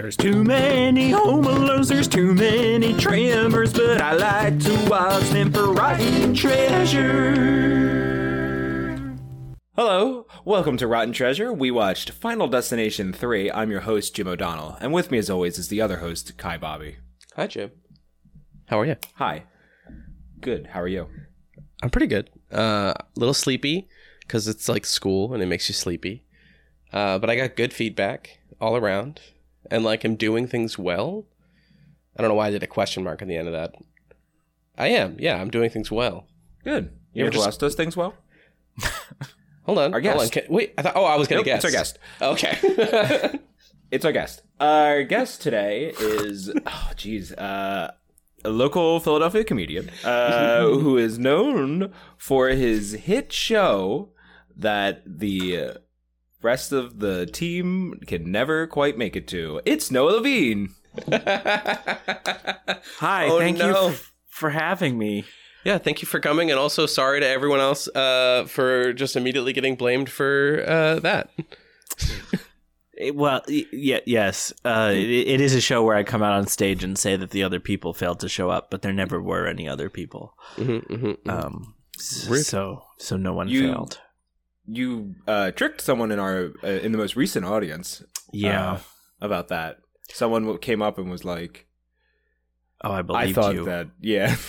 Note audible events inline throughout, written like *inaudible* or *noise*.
There's too many home alones, there's too many tremors, but I like to watch them for rotten treasure. Hello, welcome to Rotten Treasure. We watched Final Destination 3. I'm your host, Jim O'Donnell, and with me as always is the other host, Kai Bobbi. Hi, Jim. How are you? Hi. Good, how are you? I'm pretty good. Uh, a little sleepy because it's like school and it makes you sleepy. Uh, but I got good feedback all around, and like I'm doing things well. I don't know why I did a question mark on the end of that. I am. Yeah, I'm doing things well. Good. You You're ever just- does things well? *laughs* Hold on. Our Hold on. guest. Can- wait. I thought. Oh, I was gonna Nope, guess. it's our guest. Okay. *laughs* It's our guest. Our guest today is, oh, geez, uh, a local Philadelphia comedian uh, *laughs* who is known for his hit show that the rest of the team can never quite make it to. It's Noah Levine. *laughs* Hi, Oh, thank no. you f- for having me. yeah. Thank you for coming, and also sorry to everyone else uh, for just immediately getting blamed for uh, that. *laughs* It- well, yeah, yes, uh, it, it is a show where I come out on stage and say that the other people failed to show up, but there never were any other people. Mm-hmm, mm-hmm, Um, s- Rude. so so no one You- failed. You uh, tricked someone in our uh, in the most recent audience. Yeah. uh, about that. Someone came up and was like, oh, I "I believe thought you. that, yeah." *laughs*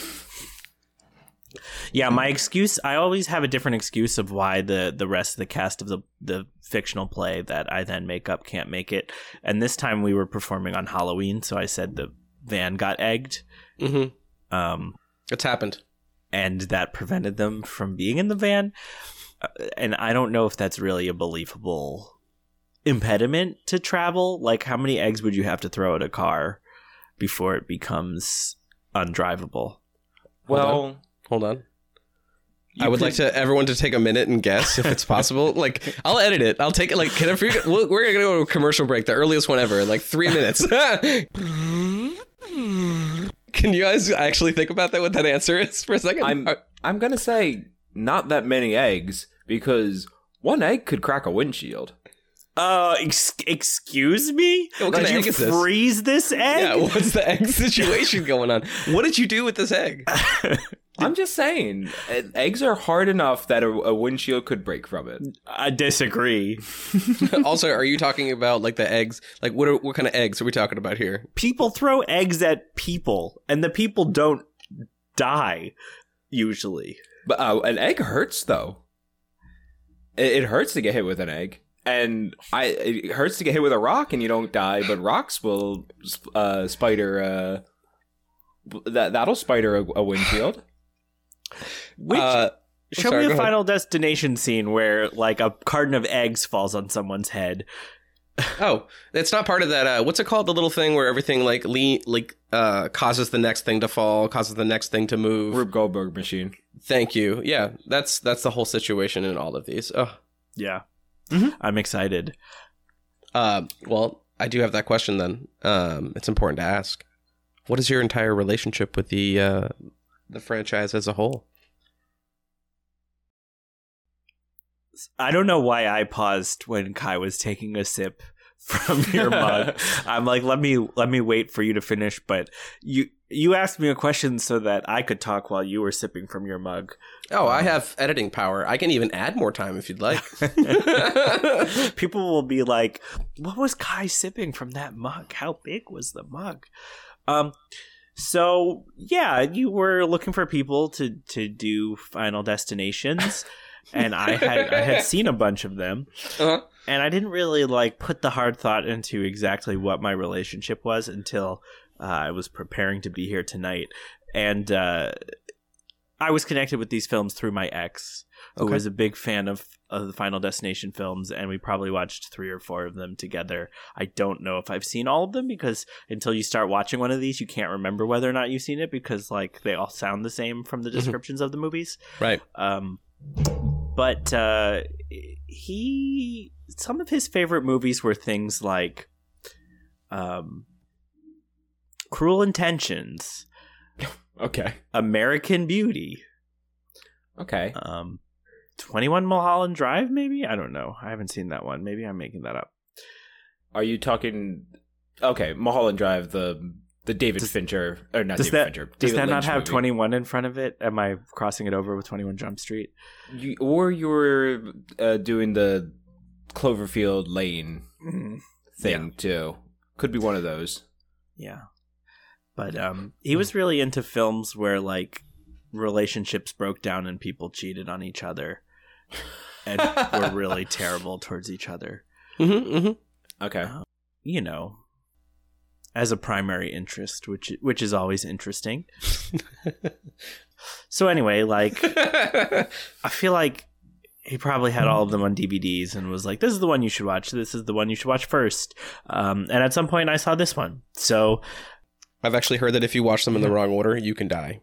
Yeah, my excuse. I always have a different excuse of why the the rest of the cast of the the fictional play that I then make up can't make it. And this time we were performing on Halloween, so I said the van got egged. mm-hmm. Um, It's happened. and that prevented them from being in the van. Uh, And I don't know if that's really a believable impediment to travel. Like, how many eggs would you have to throw at a car before it becomes undrivable? well, Hold on. you I would could- like to everyone to take a minute and guess if it's possible. *laughs* like, I'll edit it. I'll take it. Like, can I forget? We're we're gonna go to a commercial break, the earliest one ever, in like three minutes. *laughs* can you guys actually think about that? What that answer is for a second? I'm I'm gonna say not that many eggs because one egg could crack a windshield. Uh, ex- excuse me? What kind Did of you egg is this? freeze this egg? yeah. What's the egg *laughs* situation going on? What did you do with this egg? *laughs* I'm just saying, eggs are hard enough that a, a windshield could break from it. I disagree. *laughs* also, are you talking about like the eggs? Like, what are, what kind of eggs are we talking about here? People throw eggs at people, and the people don't die, usually. But uh, an egg hurts though. It, it hurts to get hit with an egg, and I it hurts to get hit with a rock and you don't die. But rocks will uh, spider. Uh, that that'll spider a, a windshield. *laughs* Which Uh, Show Sorry, me go a ahead. Final Destination scene where like a carton of eggs falls on someone's head. *laughs* Oh, it's not part of that. Uh, what's it called? The little thing where everything like le- like uh, causes the next thing to fall, causes the next thing to move. Rube Goldberg machine. Thank you. Yeah, that's that's the whole situation in all of these. Oh, Yeah. Mhm. I'm excited. uh, well, I do have that question. Then um, it's important to ask: What is your entire relationship with the uh, the franchise as a whole? I don't know why I paused when Kai was taking a sip *laughs* from your mug. *laughs* I'm like, let me let me wait for you to finish, but you you asked me a question so that I could talk while you were sipping from your mug. Oh, I have editing power. I can even add more time if you'd like. *laughs* *laughs* People will be like, "What was Kai sipping from that mug? How big was the mug?" Um, so yeah, you were looking for people to to do Final Destinations, *laughs* and I had I had seen a bunch of them, Uh-huh. and I didn't really like put the hard thought into exactly what my relationship was until uh, I was preparing to be here tonight, and uh, I was connected with these films through my ex, who Okay. was a big fan of, of the Final Destination films, and we probably watched three or four of them together. I don't know if I've seen all of them because until you start watching one of these, you can't remember whether or not you've seen it because like they all sound the same from the Mhm. descriptions of the movies. right. Um, but uh, he, some of his favorite movies were things like um, Cruel Intentions, *laughs* Okay. American Beauty, Okay. um, 21 Mulholland Drive, maybe? I don't know. I haven't seen that one. Maybe I'm making that up. Are you talking okay, Mulholland Drive, the the David Fincher or not Does David that Fincher. does David that not have movie. twenty one in front of it? Am I crossing it over with Twenty One Jump Street? You, or you're uh, doing the Cloverfield Lane thing too. Could be one of those. Yeah. But um he was really into films where like relationships broke down and people cheated on each other and were really *laughs* terrible towards each other. Mm-hmm, mm-hmm. Okay. You know, as a primary interest, which which is always interesting. *laughs* So anyway, like I feel like he probably had all of them on DVDs and was like, "This is the one you should watch. This is the one you should watch first. Um, and at some point, I saw this one. So I've actually heard that if you watch them in the wrong order, you can die.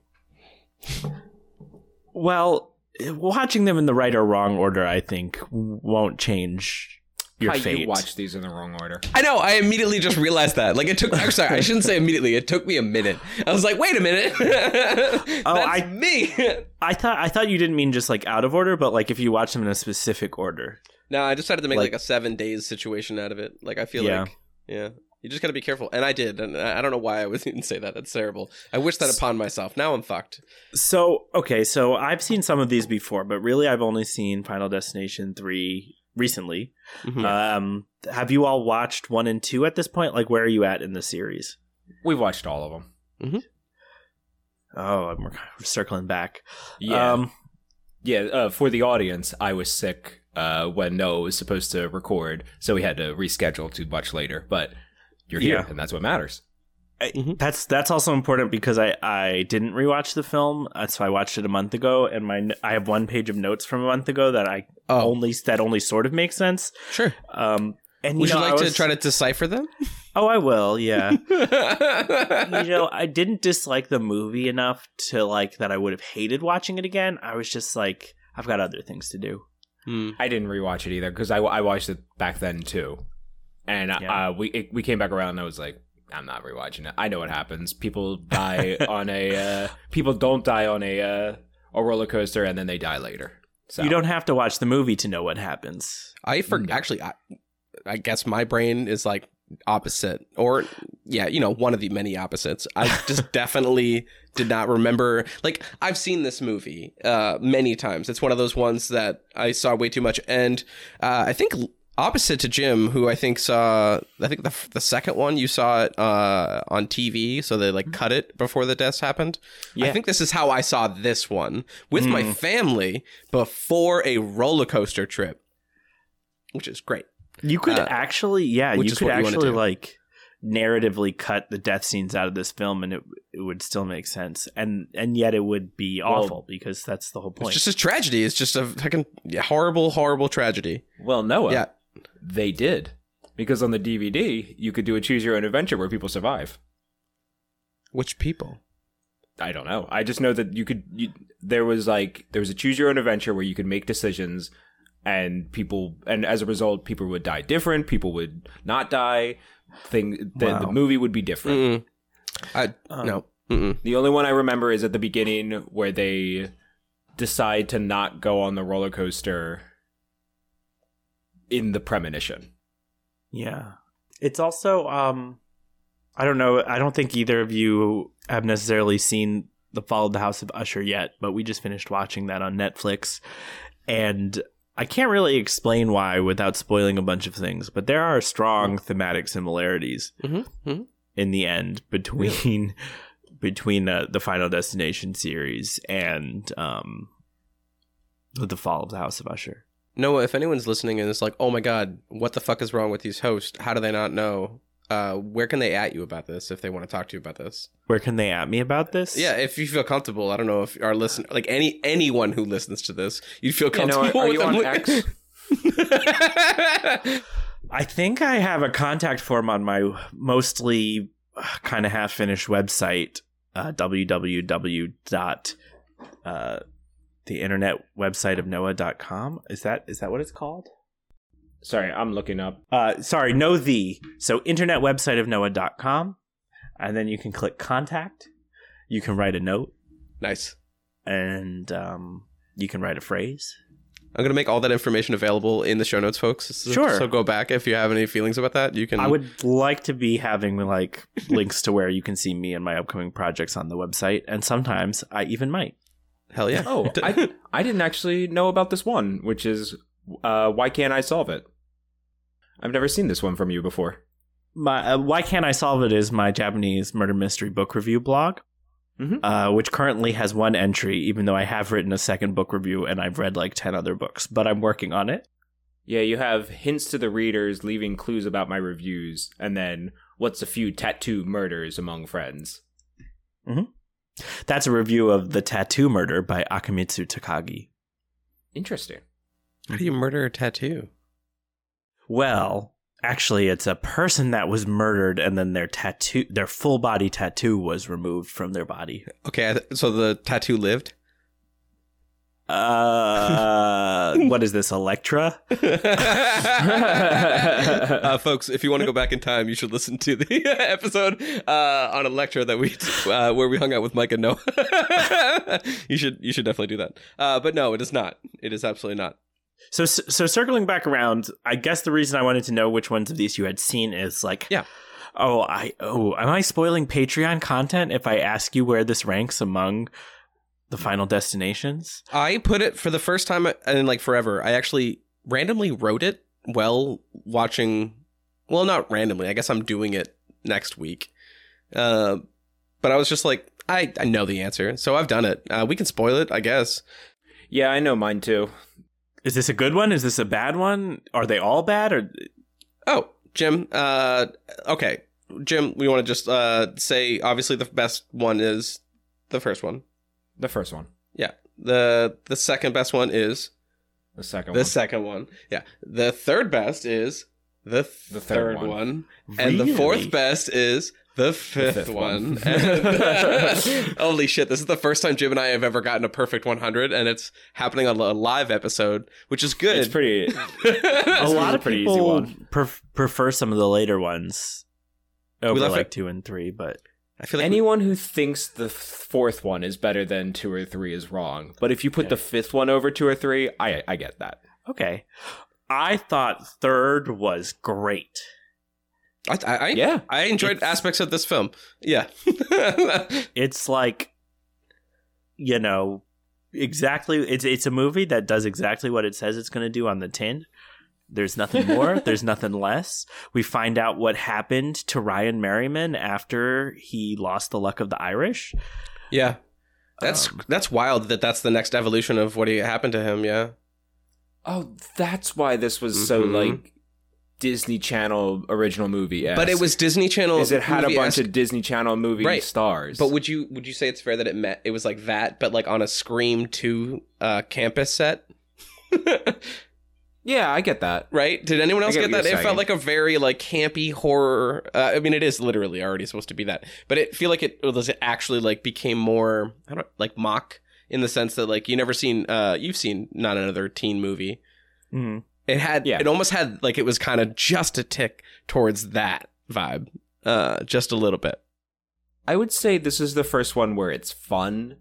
Well, watching them in the right or wrong order, I think, won't change your How fate. you watch these in the wrong order? I know. I immediately just realized that. Like it took. I'm sorry. I shouldn't say immediately. It took me a minute. I was like, wait a minute. *laughs* Oh, That's I- me. *laughs* I thought I thought you didn't mean just like out of order, but like if you watch them in a specific order. no, I decided to make like, Like- a seven days situation out of it. Like I feel Yeah. like, yeah, you just got to be careful. And I did. And I I don't know why I was *laughs* even say that. That's terrible. I wish that upon myself. Now I'm fucked. So okay, so I've seen some of these before, but really I've only seen Final Destination three recently. Mhm. Um, have you all watched one and two at this point? Like, where are you at in the series? We've watched all of them. Oh, I'm circling back. Yeah. Um, Yeah, uh, for the audience, I was sick uh, when Noah was supposed to record, so we had to reschedule to much later. But you're here, Yeah. and that's what matters. I- Mhm. That's that's also important because I I didn't rewatch the film, uh, so I watched it a month ago, and my I have one page of notes from a month ago that I Oh, only that only sort of makes sense. sure. Um, and you Would know, you like was- to try to decipher them? *laughs* Oh, I will. Yeah. *laughs* you know, I didn't dislike the movie enough to like that I would have hated watching it again. I was just like, I've got other things to do. Hmm. I didn't rewatch it either because I, I watched it back then too, and Yeah. uh, we it, we came back around and I was like, I'm not rewatching it. I know what happens. People *laughs* die on a uh, people don't die on a uh, a roller coaster and then they die later. So You don't have to watch the movie to know what happens. I for No. actually, I, I guess my brain is like opposite, or yeah, you know, one of the many opposites. I *laughs* just definitely did not remember. Like I've seen this movie uh, many times. It's one of those ones that I saw way too much, and uh, I think opposite to Jim, who I think saw, I think the the second one you saw it uh, on TV, so they like cut it before the deaths happened. I think this is how I saw this one with my Mm. family before a roller coaster trip, which is great. You could Uh, actually, yeah, you could what you actually like narratively cut the death scenes out of this film, and it it would still make sense, and and yet it would be Well, awful because that's the whole point. It's just a tragedy. It's just a fucking horrible, horrible tragedy. well Noah Yeah. They did because on the DVD you could do a choose your own adventure where people survive. Which people? I don't know. I just know that you could. You, there was like there was a choose your own adventure where you could make decisions, and people, and as a result, people would die different. People would not die. Thing the, the movie would be different. Mm-mm. I Um, no. Mm-mm. The only one I remember is at the beginning where they decide to not go on the roller coaster in the premonition. Yeah. It's also um I don't know, I don't think either of you have necessarily seen The Fall of the House of Usher yet, but we just finished watching that on Netflix and I can't really explain why without spoiling a bunch of things, but there are strong thematic similarities Mhm, mhm. in the end between *laughs* between uh, the Final Destination series and um The Fall of the House of Usher. Noah, if anyone's listening and it's like, oh my god, what the fuck is wrong with these hosts? How do they not know? Uh, where can they at you about this if they want to talk to you about this? Where can they at me about this? Yeah, if you feel comfortable, I don't know if our listen, like any anyone who listens to this, you'd feel You know, comfortable. are with you on. X? *laughs* I think I have a contact form on my mostly kind of half finished website, uh, www. dot uh, the internet website of Noah.com. Is that is that what it's called? Sorry, I'm looking up. Uh, sorry, no the. So internet website of Noah.com. And then you can click contact. You can write a note nice. and um, you can write a phrase. I'm gonna make all that information available in the show notes, folks. So, Sure. So go back if you have any feelings about that. You can. I would like to be having like links to where you can see me and my upcoming projects on the website, and sometimes I even might. Hell yeah. Oh, I, *laughs* I didn't actually know about this one, which is uh, why can't I solve it? I've never seen this one from you before. My uh, why can't I solve it is my Japanese murder mystery book review blog, Mhm. uh, which currently has one entry, even though I have written a second book review and I've read like ten other books, but I'm working on it. Yeah, you have hints to the readers, leaving clues about my reviews, and then what's a few tattoo murders among friends. That's a review of the Tattoo Murder by Akimitsu Takagi. Interesting. How do you murder a tattoo? Well, actually, it's a person that was murdered, and then their tattoo, their full body tattoo, was removed from their body. Okay, so the tattoo lived. Uh, what is this, Elektra? *laughs* uh, folks, if you want to go back in time, you should listen to the *laughs* episode uh, on Elektra that we uh, where we hung out with Mike and Noah. *laughs* you should you should definitely do that. Uh, but no, it is not. It is absolutely not. So, so circling back around, I guess the reason I wanted to know which ones of these you had seen is like, Yeah. Oh, I oh, am I spoiling Patreon content if I ask you where this ranks among the Final Destinations? I put it for the first time in like forever. I actually randomly wrote it while watching. Well, not randomly. I guess I'm doing it next week. Uh, but I was just like, I I know the answer, so I've done it. Uh, we can spoil it, I guess. Yeah, I know mine too. Is this a good one? Is this a bad one? Are they all bad? Or Oh, Jim. Uh, okay, Jim. We want to just uh say obviously the best one is the first one. The first one. Yeah. The the second best one is The second the one. second one. Yeah. The third best is the, The third, third one. one. And the fourth best is the fifth, fifth one. one. *laughs* *laughs* Holy shit, this is the first time Jim and I have ever gotten a perfect 100 and it's happening on a live episode, which is good. It's pretty. *laughs* a lot of a pretty easy people one. pref- prefer some of the later ones over left like it- two and three, but I feel like Anyone who thinks the fourth one is better than two or three is wrong. But if you put the fifth one over two or three, I I get that. okay. I thought third was great. I, I, I, Yeah. I enjoyed It's- aspects of this film. Yeah. *laughs* It's like, you know, exactly. It's it's a movie that does exactly what it says it's going to do on the tin. There's nothing more. there's nothing less. We find out what happened to Ryan Merriman after he lost the luck of the Irish. yeah. That's Um, that's wild that that's the next evolution of what happened to him, yeah. Oh, that's why this was so Mhm. like Disney Channel original movie. But it was Disney Channel Is it had a bunch of Disney Channel movie Right. stars? But would you would you say it's fair that it met it was like that, but like on a Scream two uh, campus set? *laughs* yeah, I get that. right? Did anyone else get get, that? It felt like a very like campy horror. Uh, I mean, it is literally already supposed to be that, but it feel like it was it actually like became more I don't like mock in the sense that like you never seen uh you've seen not another teen movie. mhm. It had Yeah. it almost had like it was kind of just a tick towards that vibe, uh, just a little bit. I would say this is the first one where it's fun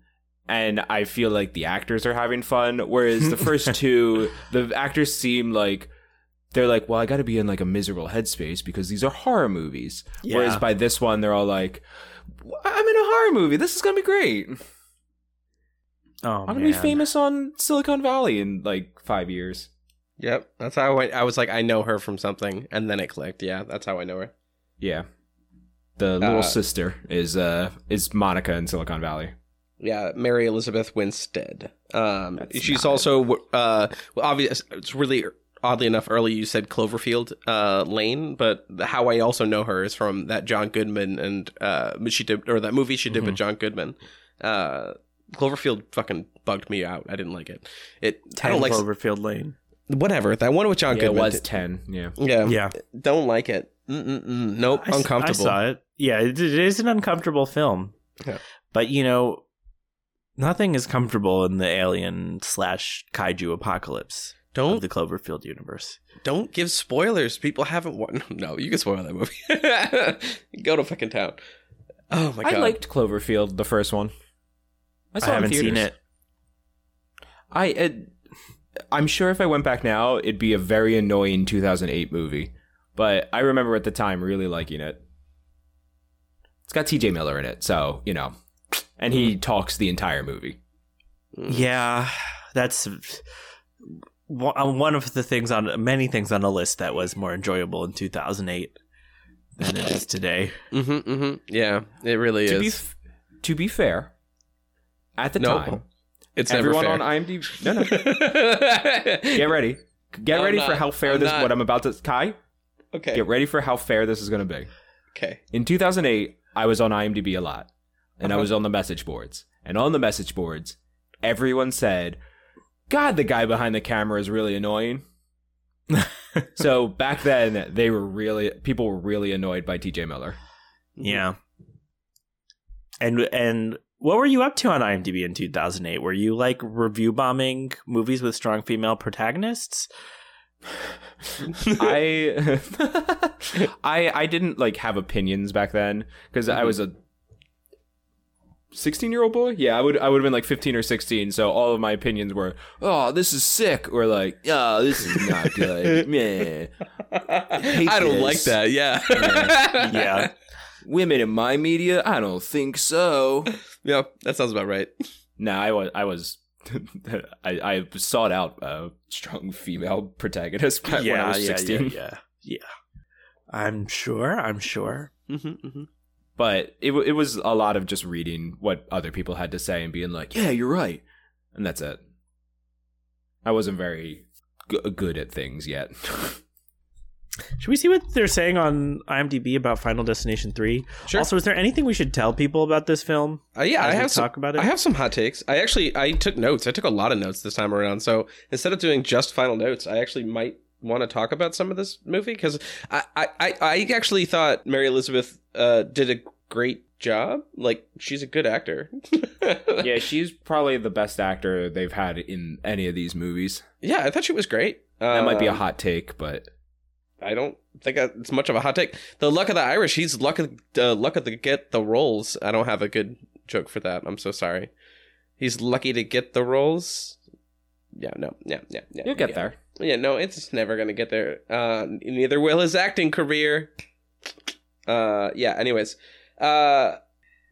and I feel like the actors are having fun whereas the first *laughs* two the actors seem like they're like, well, I got to be in like a miserable headspace because these are horror movies. Whereas by this one, they're all like, I'm in a horror movie. This is gonna be great. Oh, I'm gonna man. be famous on Silicon Valley in like five years. Yep, that's how I went. I was like, I know her from something, and then it clicked. Yeah, that's how I know her. Yeah, the little Uh, sister is uh is Monica in Silicon Valley. Yeah, Mary Elizabeth Winstead. Um, That's she's not also uh, well, obvious. It's really oddly enough early. You said Cloverfield uh, Lane, but how I also know her is from that John Goodman and uh, she did or that movie she did with Mhm. John Goodman. Uh, Cloverfield fucking bugged me out. I didn't like it. It I Ten don't like Cloverfield Lane. whatever that one with John Yeah, it Goodman. was ten. Yeah, yeah, Yeah, don't like it. Mm-mm-mm. Nope, I s- uncomfortable. I saw it. Yeah, it, it is an uncomfortable film. Yeah. But you know, nothing is comfortable in the alien slash kaiju apocalypse Don't the Cloverfield universe. Don't give spoilers. People haven't. Wa- *laughs* no, you can spoil that movie. *laughs* Go to fucking town. Oh my god! I liked Cloverfield, the first one. I, I, saw it haven't seen it. I it, I'm sure if I went back now, it'd be a very annoying 2008 movie. But I remember at the time really liking it. It's got T.J. Miller in it, so you know, and he talks the entire movie. Yeah, that's one uh, of the things on many things on the list that was more enjoyable in 2008 than it is today. Mm-hmm, mm-hmm. Yeah, it really To be is. f- to be fair, at the No, time, it's everyone on. IMDb. No, no. *laughs* Get ready. Get I'm ready for how fair I'm this. not. What I'm about to. Kai, okay. get ready for how fair this is going to be. Okay. In 2008, I was on IMDb a lot, and I Uh-huh. was on the message boards. And on the message boards, everyone said, "God, the guy behind the camera is really annoying." *laughs* so back then, they were really people were really annoyed by T.J. Miller. Yeah. And and what were you up to on IMDb in 2008? Were you like review bombing movies with strong female protagonists? I *laughs* *laughs* I I didn't like have opinions back then because I was a 16 year old boy. Yeah, I would I would have been like 15 or 16. So all of my opinions were, "Oh, this is sick," or like, "Oh, this is not good." *laughs* man hate I don't this. like that. Yeah. *laughs* Yeah. Women in my media? I don't think so. yeah, that sounds about right. No, I was I was *laughs* I, I sought out a strong female protagonist back when I was 16. yeah, yeah, yeah. I'm sure. I'm sure. Mm-hmm, mm-hmm. But it it was a lot of just reading what other people had to say and being like, "Yeah, you're right," and that's it. I wasn't very g- good at things yet. *laughs* Should we see what they're saying on IMDb about Final Destination 3? Sure. Also, is there anything we should tell people about this film? Uh, yeah, I have some, talk about it. I have some hot takes. I actually I took notes. I took a lot of notes this time around. So instead of doing just final notes, I actually might want to talk about some of this movie because I, I I actually thought Mary Elizabeth uh, did a great job. Like she's a good actor. *laughs* yeah, she's probably the best actor they've had in any of these movies. yeah, I thought she was great. That might be a Um, hot take, but I don't think it's much of a hot take. The luck of the Irish. He's luck of uh, luck of to get the roles. I don't have a good joke for that. I'm so sorry. He's lucky to get the roles. Yeah, no, yeah, yeah, yeah. you'll get yeah. there. Yeah, no, it's never gonna get there. Uh, neither will his acting career. Uh, yeah. Anyways, uh,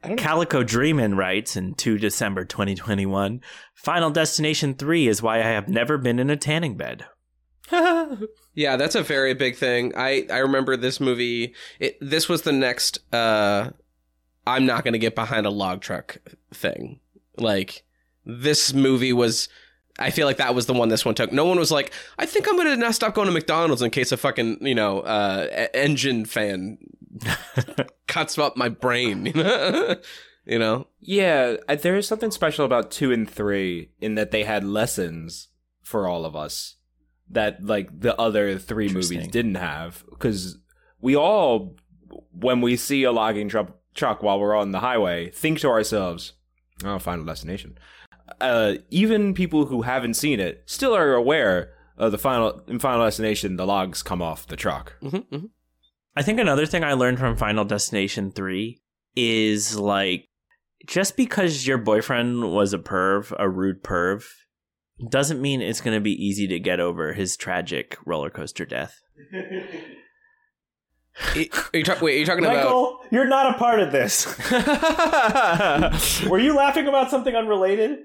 I don't know. Calico Dreamin writes in 2 December 2021 Final Destination 3 is why I have never been in a tanning bed. *laughs* Yeah, that's a very big thing. I I remember this movie. It, this was the next. Uh, I'm not gonna get behind a log truck thing. Like this movie was. I feel like that was the one this one took. No one was like, I think I'm gonna stop going to McDonald's in case a fucking you know uh, engine fan *laughs* cuts up my brain. *laughs* you know. Yeah, there is something special about two and three in that they had lessons for all of us that like the other three movies didn't have because we all when we see a logging truck truck while we're on the highway think to ourselves oh final destination uh even people who haven't seen it still are aware of the final in final destination the logs come off the truck Mm-hmm, mm-hmm. I think another thing I learned from Final Destination 3 is like just because your boyfriend was a perv, a rude perv, doesn't mean it's going to be easy to get over his tragic roller coaster death. *laughs* Are you talk- wait, are you talking about? Michael, you're not a part of this. *laughs* Were you laughing about something unrelated?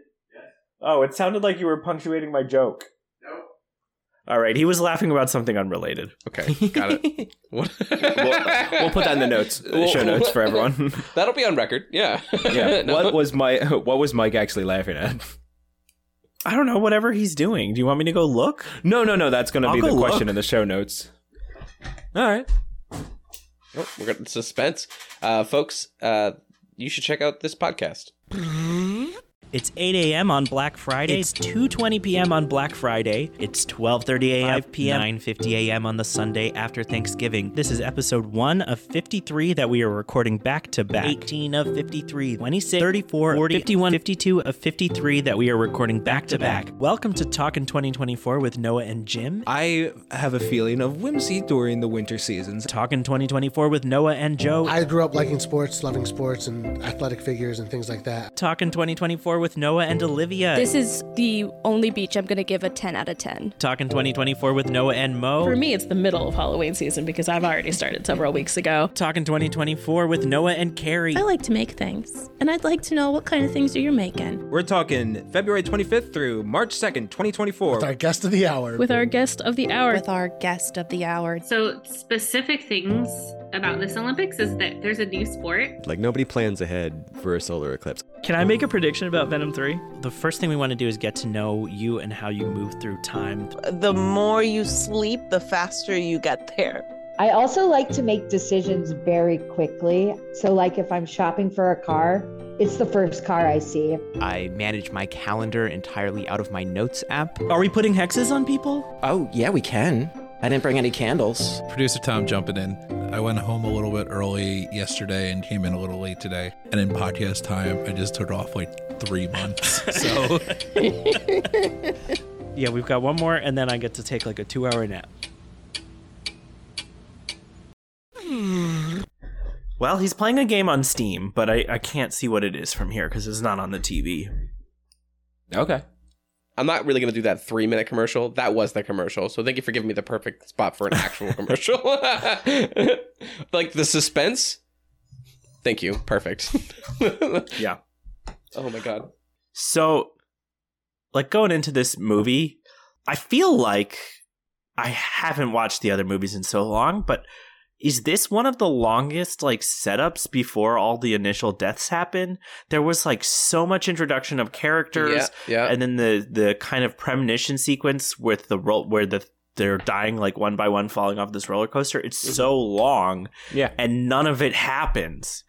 Oh, it sounded like you were punctuating my joke. No. All right, he was laughing about something unrelated. Okay, got it. *laughs* What? we'll, we'll put that in the notes uh, show notes for everyone *laughs* That'll be on record. Yeah. yeah *laughs* No. what was my what was mike actually laughing at I don't know, whatever he's doing. Do you want me to go look? No, no, no. That's going to be go the question look. in the show notes. All right. Oh, we're getting suspense, uh, folks. Uh, you should check out this podcast. It's 8 a.m. on Black Friday. It's 2:20 p.m. on Black Friday. It's 12:30 a.m. 5 p.m. 9:50 a.m. on the Sunday after Thanksgiving. This is episode 1 of 53 that we are recording back to back. 18 of 53, 26, 34, 40, 51, 52 of 53 that we are recording back to back. Welcome to Talkin' 2024 with Noah and Jim. I have a feeling of whimsy during the winter seasons. Talkin' 2024 with Noah and Joe. I grew up liking sports, loving sports, and athletic figures and things like that. Talkin' 2024 with Noah and Olivia. This is the only beach I'm going to give a 10 out of 10. Talking 2024 with Noah and Mo. For me, it's the middle of Halloween season because I've already started several weeks ago. Talking 2024 with Noah and Carrie. I like to make things, and I'd like to know what kind of things are you making? We're talking February 25th through March 2nd, 2024. With our guest of the hour. With our guest of the hour. With our guest of the hour. So, specific things about this Olympics is that there's a new sport. Like, nobody plans ahead for a solar eclipse. Can I make a prediction about Venom 3? The first thing we want to do is get to know you and how you move through time. The more you sleep, the faster you get there. I also like to make decisions very quickly. So, like if I'm shopping for a car, it's the first car I see. I manage my calendar entirely out of my notes app. Are we putting hexes on people? Oh, yeah, we can. I didn't bring any candles. Producer Tom jumping in. I went home a little bit early yesterday and came in a little late today. And in podcast time, I just took off like three months. So, *laughs* yeah, we've got one more, and then I get to take like a two hour nap. Well, he's playing a game on Steam, but I, I can't see what it is from here because it's not on the TV. Okay. I'm not really going to do that three minute commercial. That was the commercial. So thank you for giving me the perfect spot for an actual commercial. *laughs* like the suspense. Thank you. Perfect. *laughs* yeah. Oh my God. So, like going into this movie, I feel like I haven't watched the other movies in so long, but is this one of the longest like setups before all the initial deaths happen there was like so much introduction of characters yeah, yeah. and then the the kind of premonition sequence with the roll where the they're dying like one by one falling off this roller coaster. It's mm-hmm. so long yeah. and none of it happens.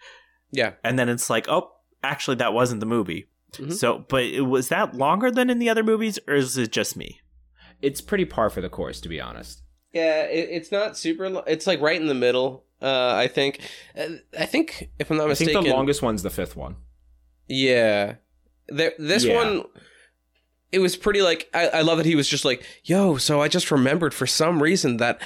Yeah. And then it's like oh actually that wasn't the movie. Mm-hmm. so but it, was that longer than in the other movies or is it just me? It's pretty par for the course to be honest yeah, it, it's not super. Lo- it's like right in the middle. Uh, I think. Uh, I think if I'm not mistaken, I think the longest one's the fifth one. Yeah, there. This yeah. one, it was pretty like. I, I love that he was just like, "Yo," so I just remembered for some reason that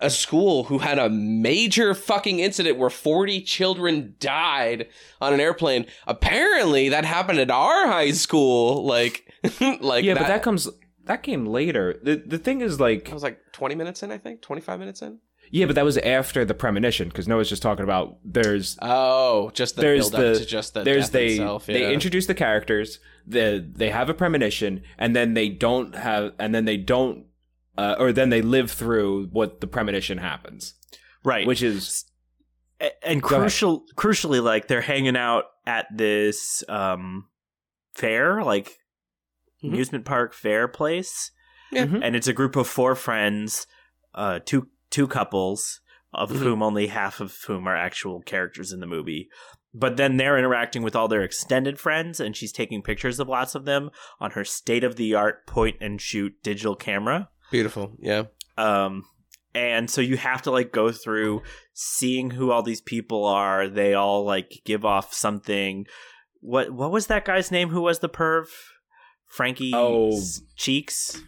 a school who had a major fucking incident where 40 children died on an airplane. Apparently, that happened at our high school. *laughs* Like, *laughs* like yeah, that, but that comes that came later. The the thing is like I was like 20 minutes in, I think, 25 minutes in. Yeah, but that was after the premonition because Noah's just talking about there's oh just the there's build the to just the there's death they itself, yeah. they introduce the characters the they have a premonition and then they don't have and then they don't uh, or then they live through what the premonition happens right which is and crucial crucially like they're hanging out at this um fair like mm-hmm. amusement park fair place. Yeah. Mm-hmm. And it's a group of four friends, uh, two two couples, of mm-hmm. whom only half of whom are actual characters in the movie. But then they're interacting with all their extended friends, and she's taking pictures of lots of them on her state of the art point and shoot digital camera. Beautiful, yeah. Um, and so you have to like go through seeing who all these people are. They all like give off something. What what was that guy's name? Who was the perv? Frankie oh. Cheeks.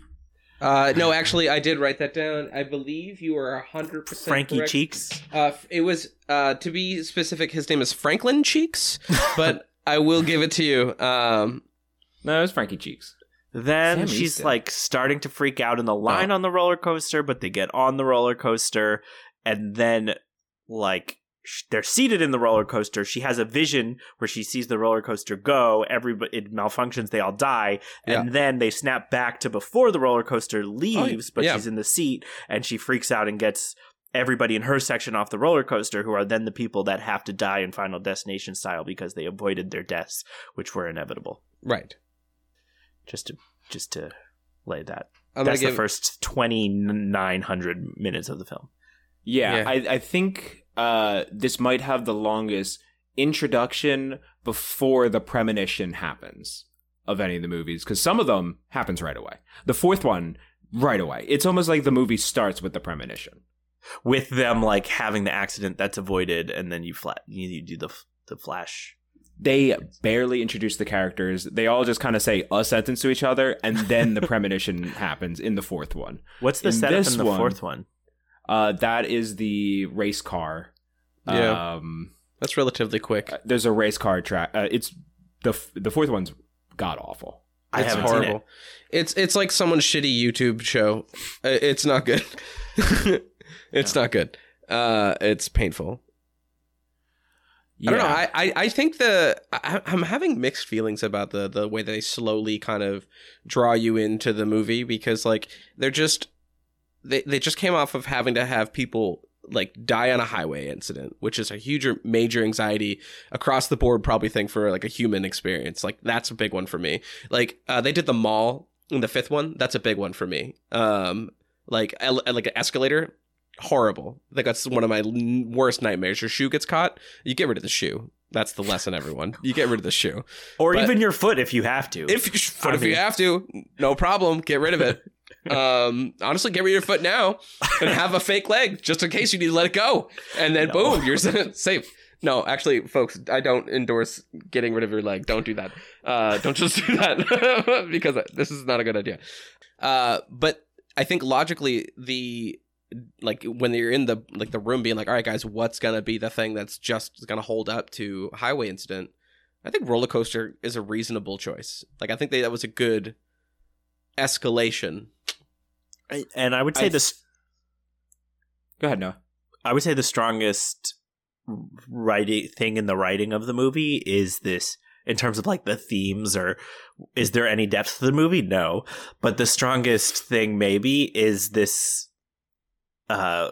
Uh, no, actually, I did write that down. I believe you are hundred percent Frankie correct. Cheeks. Uh, it was uh, to be specific. His name is Franklin Cheeks, *laughs* but I will give it to you. Um, no, it was Frankie Cheeks. Then Sam she's Easton. like starting to freak out in the line oh. on the roller coaster, but they get on the roller coaster, and then like they're seated in the roller coaster. She has a vision where she sees the roller coaster go. Everybody it malfunctions. They all die, and yeah. then they snap back to before the roller coaster oh, leaves, oh, but yeah. she's in the seat and she freaks out and gets everybody in her section off the roller coaster, who are then the people that have to die in Final Destination style because they avoided their deaths, which were inevitable. Right. Just to just to lay that. I'm That's give... the first twenty nine hundred minutes of the film. Yeah, yeah. I, I think uh, this might have the longest introduction before the premonition happens of any of the movies because some of them happens right away. The fourth one right away. It's almost like the movie starts with the premonition, with them like having the accident that's avoided, and then you flat you, you do the the flash. They barely introduce the characters. They all just kind of say a sentence to each other, and then the *laughs* premonition happens in the fourth one. What's the in setup in the one, fourth one? Uh, that is the race car. Yeah, um, that's relatively quick. There's a race car track. Uh, it's the the fourth one's god awful. I it's horrible. it. It's it's like someone's shitty YouTube show. Uh, It's not good. *laughs* it's not good. Uh, it's painful. I don't know. I, I, I think the I, I'm having mixed feelings about the the way they slowly kind of draw you into the movie because like they're just they they just came off of having to have people like die on a highway incident, which is a huge major anxiety across the board probably thing for like a human experience. Like that's a big one for me. Like uh, they did the mall in the fifth one. That's a big one for me. Um, like ele- like an escalator horrible. Like that's one of my worst nightmares. Your shoe gets caught, you get rid of the shoe. That's the lesson, everyone. You get rid of the shoe, Or But even your foot if you have to. if you, I if you have to, no problem. Get rid of it. Um, honestly, get rid of your foot now and have a fake leg just in case you need to let it go, and then boom, you're safe. No, actually, folks, I don't endorse getting rid of your leg. Don't do that. Uh, don't just do that *laughs* because this is not a good idea. Uh, but I think logically, the like when you're in the like the room being like, all right, guys, what's gonna be the thing that's just gonna hold up to highway incident? I think roller coaster is a reasonable choice. Like I think they, that was a good escalation. And I would say I- this. Go ahead, Noah. I would say the strongest writing thing in the writing of the movie is this in terms of like the themes or is there any depth to the movie no but the strongest thing maybe is this uh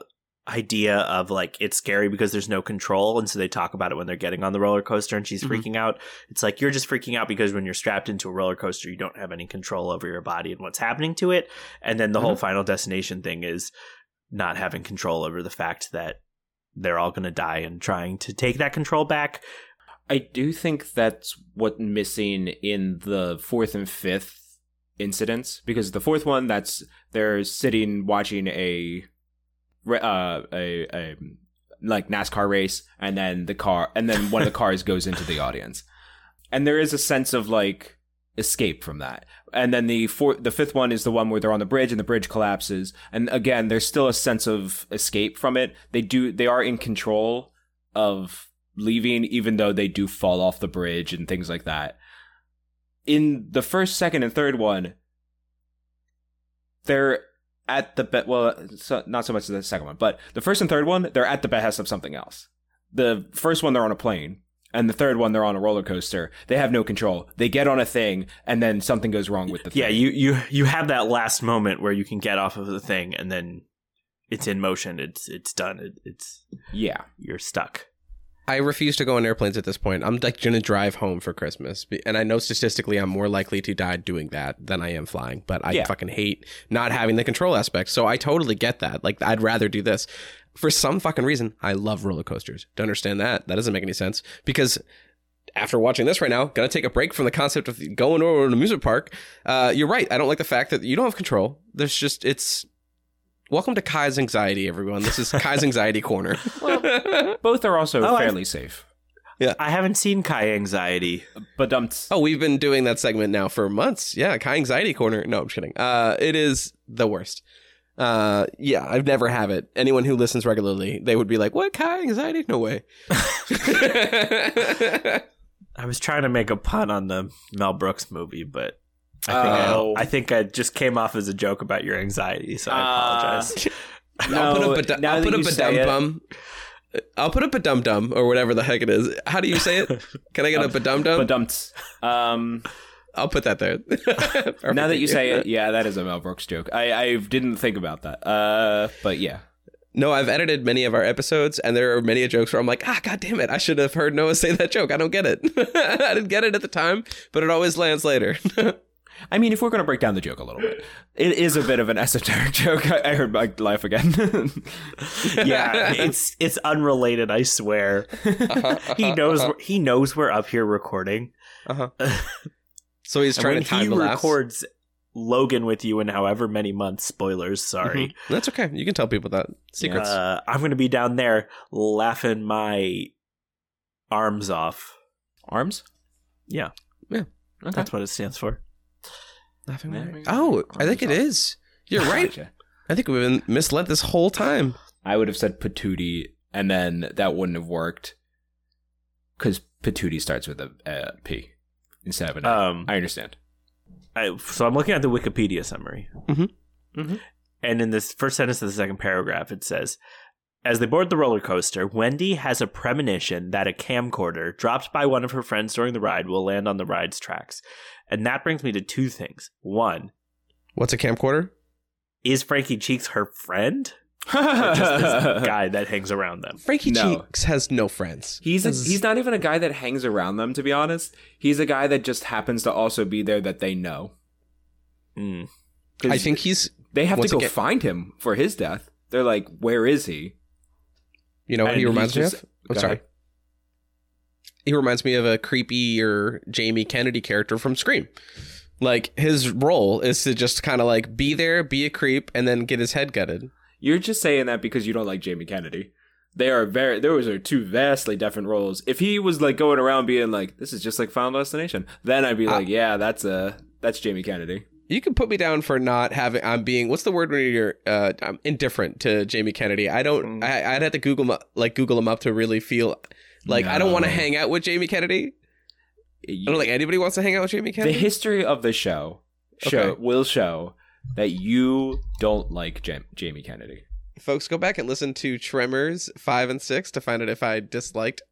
idea of like it's scary because there's no control and so they talk about it when they're getting on the roller coaster and she's Mhm. freaking out it's like you're just freaking out because when you're strapped into a roller coaster you don't have any control over your body and what's happening to it and then the whole final destination thing is not having control over the fact that they're all going to die and trying to take that control back. I do think that's what's missing in the fourth and fifth incidents because the fourth one that's they're sitting watching a uh a, a like NASCAR race and then the car and then one of the cars goes into the audience. And there is a sense of like escape from that. And then the fourth the fifth one is the one where they're on the bridge and the bridge collapses. And again, there's still a sense of escape from it. They do they are in control of leaving even though they do fall off the bridge and things like that. In the first, second and third one, they're at the be- well, so, not so much the second one, but the first and third one, they're at the behest of something else. The first one, they're on a plane, and the third one, they're on a roller coaster. They have no control. They get on a thing, and then something goes wrong with the thing. Yeah, you you you have that last moment where you can get off of the thing and then it's in motion. It's it's done. It, it's yeah, you're stuck. I refuse to go on airplanes at this point. I'm like going to drive home for Christmas, and I know statistically I'm more likely to die doing that than I am flying. But I Yeah. fucking hate not having the control aspect. So I totally get that. Like I'd rather do this. For some fucking reason, I love roller coasters. Don't understand that. That doesn't make any sense because after watching this right now, gonna take a break from the concept of going over to an amusement park. Uh, you're right. I don't like the fact that you don't have control. There's just it's. Welcome to Kai's anxiety, everyone. This is Kai's anxiety corner. *laughs* Both are also Oh, I- fairly safe. Yeah. I haven't seen Kai Anxiety. But um, Oh, we've been doing that segment now for months. Yeah, Kai Anxiety Corner. No, I'm kidding. Uh, it is the worst. Uh, yeah, I've never have it. Anyone who listens regularly, they would be like, "What Kai Anxiety? No way." *laughs* *laughs* I was trying to make a pun on the Mel Brooks movie, but I think Oh. I, I think I just came off as a joke about your anxiety, so I apologize. *laughs* I'll put up a, now I'll put up a say dum bum. I'll put up a dum dum or whatever the heck it is. How do you say it? Can I get up a dum dum? but. Um, I'll put that there. *laughs* now that you say it, yeah, that is a Mel Brooks joke. I I didn't think about that. Uh, but yeah. No, I've edited many of our episodes, and there are many jokes where I'm like, ah, god damn it, I should have heard Noah say that joke. I don't get it. *laughs* I didn't get it at the time, but it always lands later. I mean, if we're going to break down the joke a little bit, it is a bit of an esoteric *laughs* joke. I, I heard my life again. *laughs* yeah, it's it's unrelated. I swear. he knows we're, he knows we're up here recording. Uh-huh. *laughs* So he's trying when to time he the laughs. records Logan with you in however many months. Spoilers, sorry. Mhm. That's okay. You can tell people that secrets. Uh, I'm going to be down there laughing my arms off. Arms? Yeah, Yeah. Okay. that's what it stands for. Laughing Yeah. my- Oh, I think it is. You're *laughs* right. Gotcha. I think we've been misled this whole time. I would have said patootie, and then that wouldn't have worked because patootie starts with a, a P. instead of a night. Um, I understand. I, so I'm looking at the Wikipedia summary. Mm-hmm. Mm-hmm. And in this first sentence of the second paragraph, it says, as they board the roller coaster, Wendy has a premonition that a camcorder dropped by one of her friends during the ride will land on the ride's tracks. And that brings me to two things. One, what's a camcorder? Is Frankie Cheeks her friend? just this *laughs* guy that hangs around them? Frankie no. Cheeks has no friends. He's a, he's not even a guy that hangs around them. To be honest, he's a guy that just happens to also be there that they know. Mm. I think he's. They have to go again, find him for his death. They're like, "Where is he?" You know what he reminds just, me of? Oh, sorry. Ahead. He reminds me of a creepy or Jamie Kennedy character from Scream. Like his role is to just kind of like be there, be a creep, and then get his head gutted. You're just saying that because you don't like Jamie Kennedy. They are very. Those are two vastly different roles. If he was like going around being like, "This is just like Final Destination," then I'd be like, uh, "Yeah, that's a uh, that's Jamie Kennedy." You can put me down for not having. I'm being. What's the word when you're uh, I'm indifferent to Jamie Kennedy? I don't. Mm. I, would have to Google like Google him up to really feel like no. I don't want to hang out with Jamie Kennedy. I don't think anybody wants to hang out with Jamie Kennedy. The history of the show show okay. will show that you don't like Jam- Jamie Kennedy. Folks, go back and listen to Tremors five and six to find out if I disliked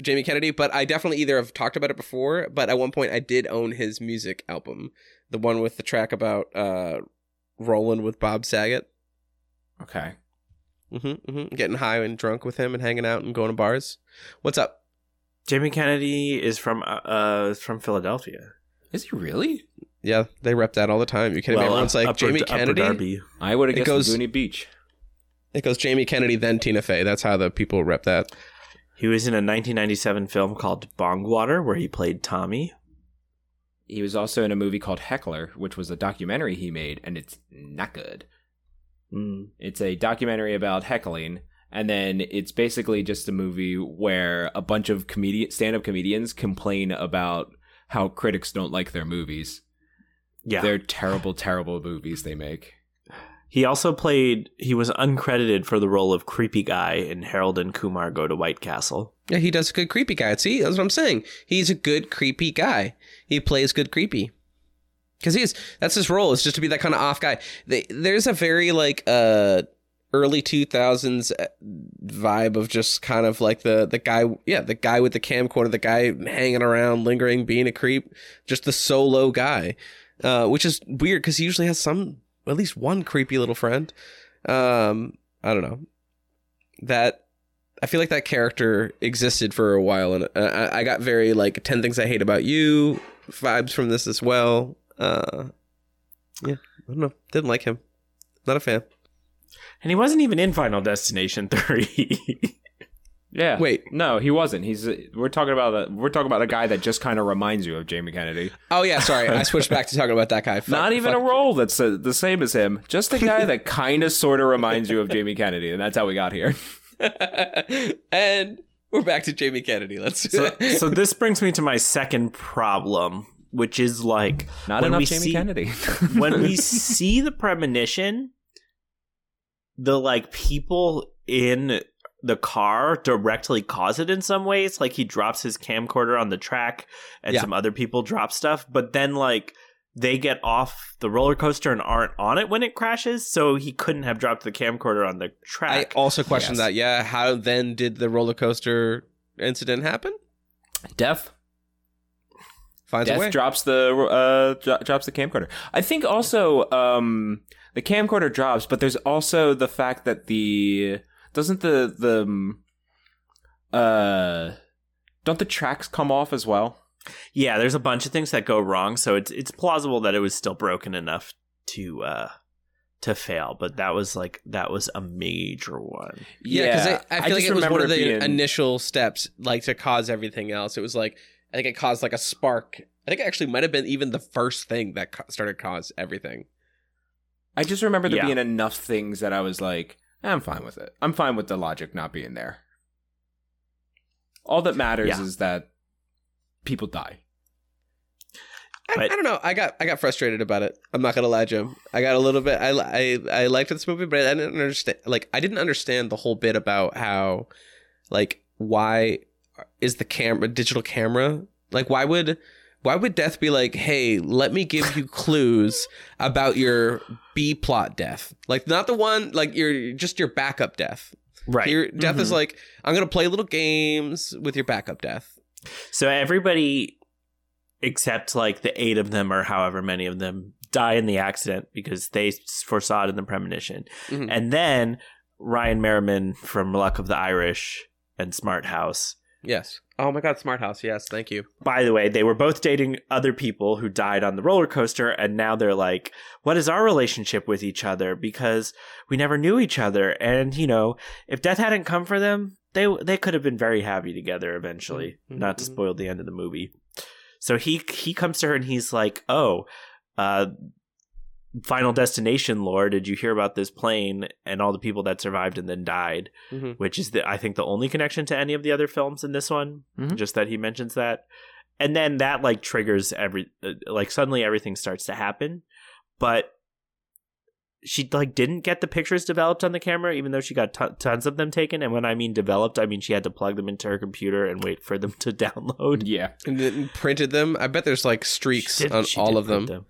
Jamie Kennedy. But I definitely either have talked about it before, but at one point I did own his music album the one with the track about uh rolling with Bob Saget. Okay. Mm-hmm, mm-hmm. Getting high and drunk with him and hanging out and going to bars. What's up? Jamie Kennedy is from uh, uh from Philadelphia. Is he really? Yeah, they rep that all the time. You kidding well, me? Everyone's like upper, Jamie Kennedy. I would have guessed goes, Laguna Beach. It goes Jamie Kennedy, then Tina Fey. That's how the people rep that. He was in a 1997 film called Bongwater, where he played Tommy. He was also in a movie called Heckler, which was a documentary he made, and it's not good. Mm. It's a documentary about heckling, and then it's basically just a movie where a bunch of comedian stand-up comedians complain about how critics don't like their movies. Yeah, they're terrible, terrible movies they make. He also played. He was uncredited for the role of creepy guy in Harold and Kumar Go to White Castle. Yeah, he does a good creepy guy. See, that's what I'm saying. He's a good creepy guy. He plays good creepy. Because he's that's his role is just to be that kind of off guy. They, there's a very like uh early 2000s uh, vibe of just kind of like the the guy yeah the guy with the camcorder the guy hanging around lingering being a creep just the solo guy uh, which is weird because he usually has some at least one creepy little friend. Um, I don't know that. I feel like that character existed for a while, and I, I got very like ten things I hate about you vibes from this as well. Uh, yeah, I don't know. Didn't like him. Not a fan. And he wasn't even in Final Destination three. *laughs* Yeah. Wait. No, he wasn't. He's we're talking about a we're talking about a guy that just kind of reminds you of Jamie Kennedy. Oh yeah, sorry. I switched back to talking about that guy. Fuck, *laughs* Not even fuck. a role that's uh, the same as him. Just a guy *laughs* that kind of sort of reminds you of Jamie Kennedy, and that's how we got here. *laughs* and we're back to Jamie Kennedy. Let's so, so this brings me to my second problem, which is like not enough Jamie see, Kennedy. when we see the premonition, the like people in the car directly cause it in some ways. Like he drops his camcorder on the track and yeah. some other people drop stuff, but then like they get off the roller coaster and aren't on it when it crashes, so he couldn't have dropped the camcorder on the track. I also question yes. that. Yeah, how then did the roller coaster incident happen? Death. Finds Death drops the uh, drops the camcorder. I think also um, the camcorder drops, but there's also the fact that the doesn't the the um, uh don't the tracks come off as well? Yeah, there's a bunch of things that go wrong, so it's it's plausible that it was still broken enough to uh to fail, but that was like that was a major one. Yeah, because I, I, feel I like it was one of the being... initial steps, like to cause everything else. It was like I think it caused like a spark. I think it actually might have been even the first thing that started cause everything. I just remember there yeah. being enough things that I was like, I'm fine with it. I'm fine with the logic not being there. All that matters yeah. is that people die. I, I, don't know. I got I got frustrated about it. I'm not gonna lie, Jim. I got a little bit. I I I liked this movie, but I didn't understand. Like I didn't understand the whole bit about how, like, why is the camera digital camera like why would Why would death be like, hey, let me give you clues about your B plot death? Like, not the one, like, your just your backup death. Right. Your death is Mhm. like, I'm going to play little games with your backup death. So everybody except like the eight of them or however many of them die in the accident because they foresaw it in the premonition. Mhm. And then Ryan Merriman from Luck of the Irish and Smart House. Yes. Oh my God, Smart House. Yes. Thank you. By the way, they were both dating other people who died on the roller coaster, and now they're like, what is our relationship with each other? Because we never knew each other. And, you know, if death hadn't come for them, they they could have been very happy together eventually. Mhm, Not to spoil the end of the movie. So he he comes to her and he's like, "Oh, uh, Final Destination lore. Did you hear about this plane and all the people that survived and then died?" Mhm. Which is the I think the only connection to any of the other films in this one. Mhm. Just that he mentions that, and then that like triggers every uh, like suddenly everything starts to happen, but. She like didn't get the pictures developed on the camera, even though she got ton tons of them taken. And when I mean developed, I mean she had to plug them into her computer and wait for them *laughs* to download. Yeah. And then printed them. I bet there's like streaks She did- on all of them. print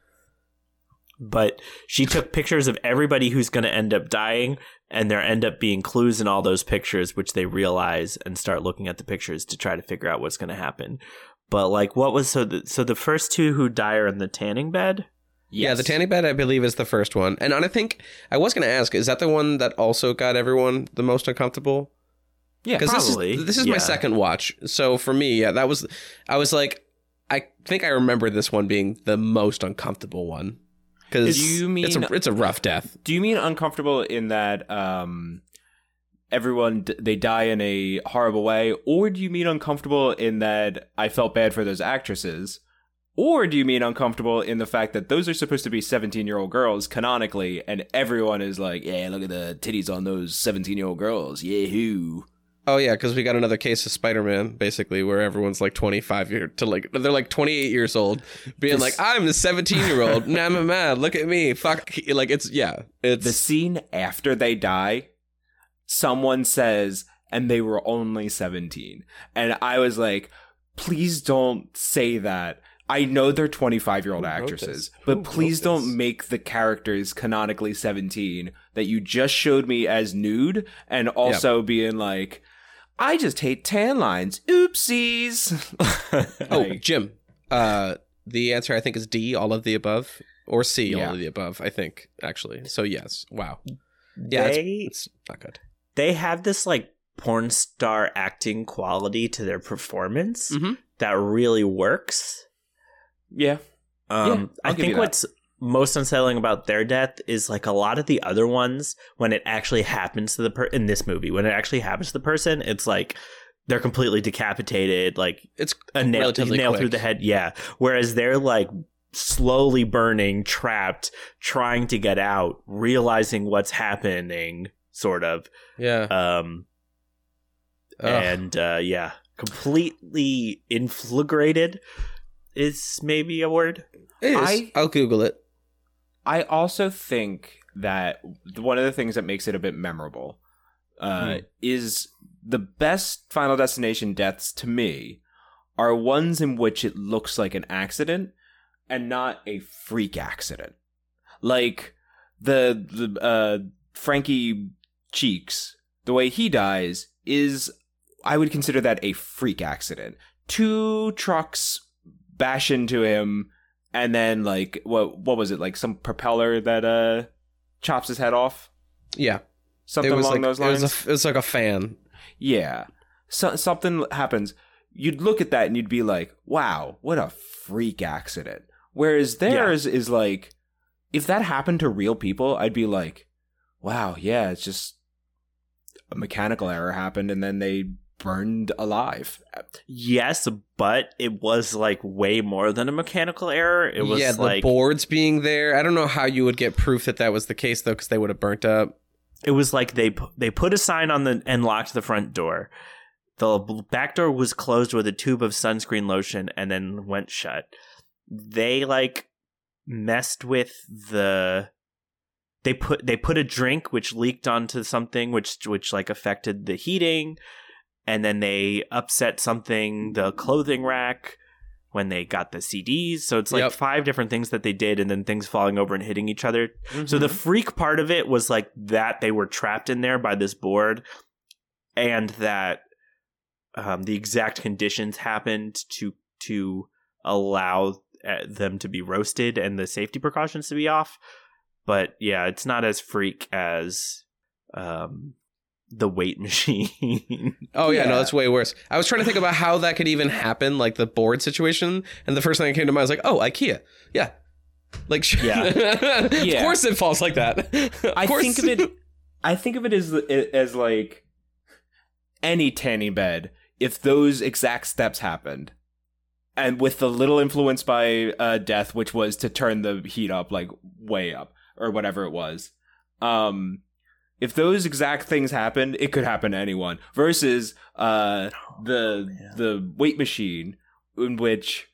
But she took pictures of everybody who's going to end up dying, and there end up being clues in all those pictures, which they realize and start looking at the pictures to try to figure out what's going to happen. But like, what was so? The, so the first two who die are in the tanning bed. Yeah, the tanning bed, I believe, is the first one. And I think I was going to ask, is that the one that also got everyone the most uncomfortable? Yeah, this probably, is this is yeah. my second watch. So for me, yeah, that was I was like, I think I remember this one being the most uncomfortable one because Do you mean- it's a it's a rough death. Do you mean uncomfortable in that um, everyone they die in a horrible way, or do you mean uncomfortable in that I felt bad for those actresses, or do you mean uncomfortable in the fact that those are supposed to be seventeen-year-old girls canonically, and everyone is like, "Yeah, look at the titties on those seventeen-year-old girls, yahoo!" Oh yeah, because we got another case of Spider Man, basically, where everyone's like twenty five year to like they're like twenty eight years old, being This- like, I'm the seventeen year old, nah, nah, nah, look at me, fuck, like it's yeah, it's The scene after they die, someone says, and they were only 17. And I was like, please don't say that. I know they're 25 year old actresses, but please don't this? make the characters canonically 17 that you just showed me as nude and also being like, I just hate tan lines. Oopsies. *laughs* Oh, Jim. Uh, the answer I think is D, all of the above, or C, Yeah. all of the above. I think actually. So yes. Wow. Yeah, it's, They- it's not good. They have this like porn star acting quality to their performance Mhm. that really works. yeah. Um, Yeah, I'll I give think what's most unsettling about their death is like a lot of the other ones when it actually happens to the per in this movie when it actually happens to the person it's like they're completely decapitated like It's a nail, relatively nail through the head yeah whereas they're like slowly burning trapped trying to get out realizing what's happening sort of Yeah. um Ugh. and uh yeah completely inflagrated is maybe a word It is. I- I'll Google it. I also think that one of the things that makes it a bit memorable uh, is the best Final Destination deaths to me are ones in which it looks like an accident and not a freak accident. Like the the uh, Frankie Cheeks, the way he dies is, I would consider that a freak accident. Two trucks bash into him and then like what what was it? Like some propeller that uh chops his head off? Yeah. something along like, those It lines was, a, it was like a fan. yeah. So, something happens. You'd look at that and you'd be like wow what a freak accident. Whereas theirs is like if that happened to real people i'd be like wow yeah it's just a mechanical error happened and then they burned alive Yes, but it was like way more than a mechanical error. It was yeah, the like boards being there. I don't know how you would get proof that that was the case though, because they would have burnt up. it was like they they put a sign on the and locked the front door. The back door was closed with a tube of sunscreen lotion and then went shut. They like messed with the they put they put a drink which leaked onto something which which like affected the heating and then they upset something the clothing rack when they got the CDs. So it's like Yep. five different things that they did, and then things falling over and hitting each other. So the freak part of it was like that they were trapped in there by this board, and that um, the exact conditions happened to to allow uh, them to be roasted and the safety precautions to be off. But yeah, it's not as freak as um, the weight *laughs* machine. Oh yeah, no, that's way worse. I was trying to think about how that could even happen, like the board situation, and the first thing that came to mind was like, oh, IKEA. Yeah, like *laughs* Yeah. of Yeah. course it falls like that. I course. think of it. *laughs* I think of it as as like any tanning bed. If those exact steps happened, and with the little influence by uh, death, which was to turn the heat up like way up or whatever it was, um, if those exact things happened, it could happen to anyone. Versus uh, the the weight machine, in which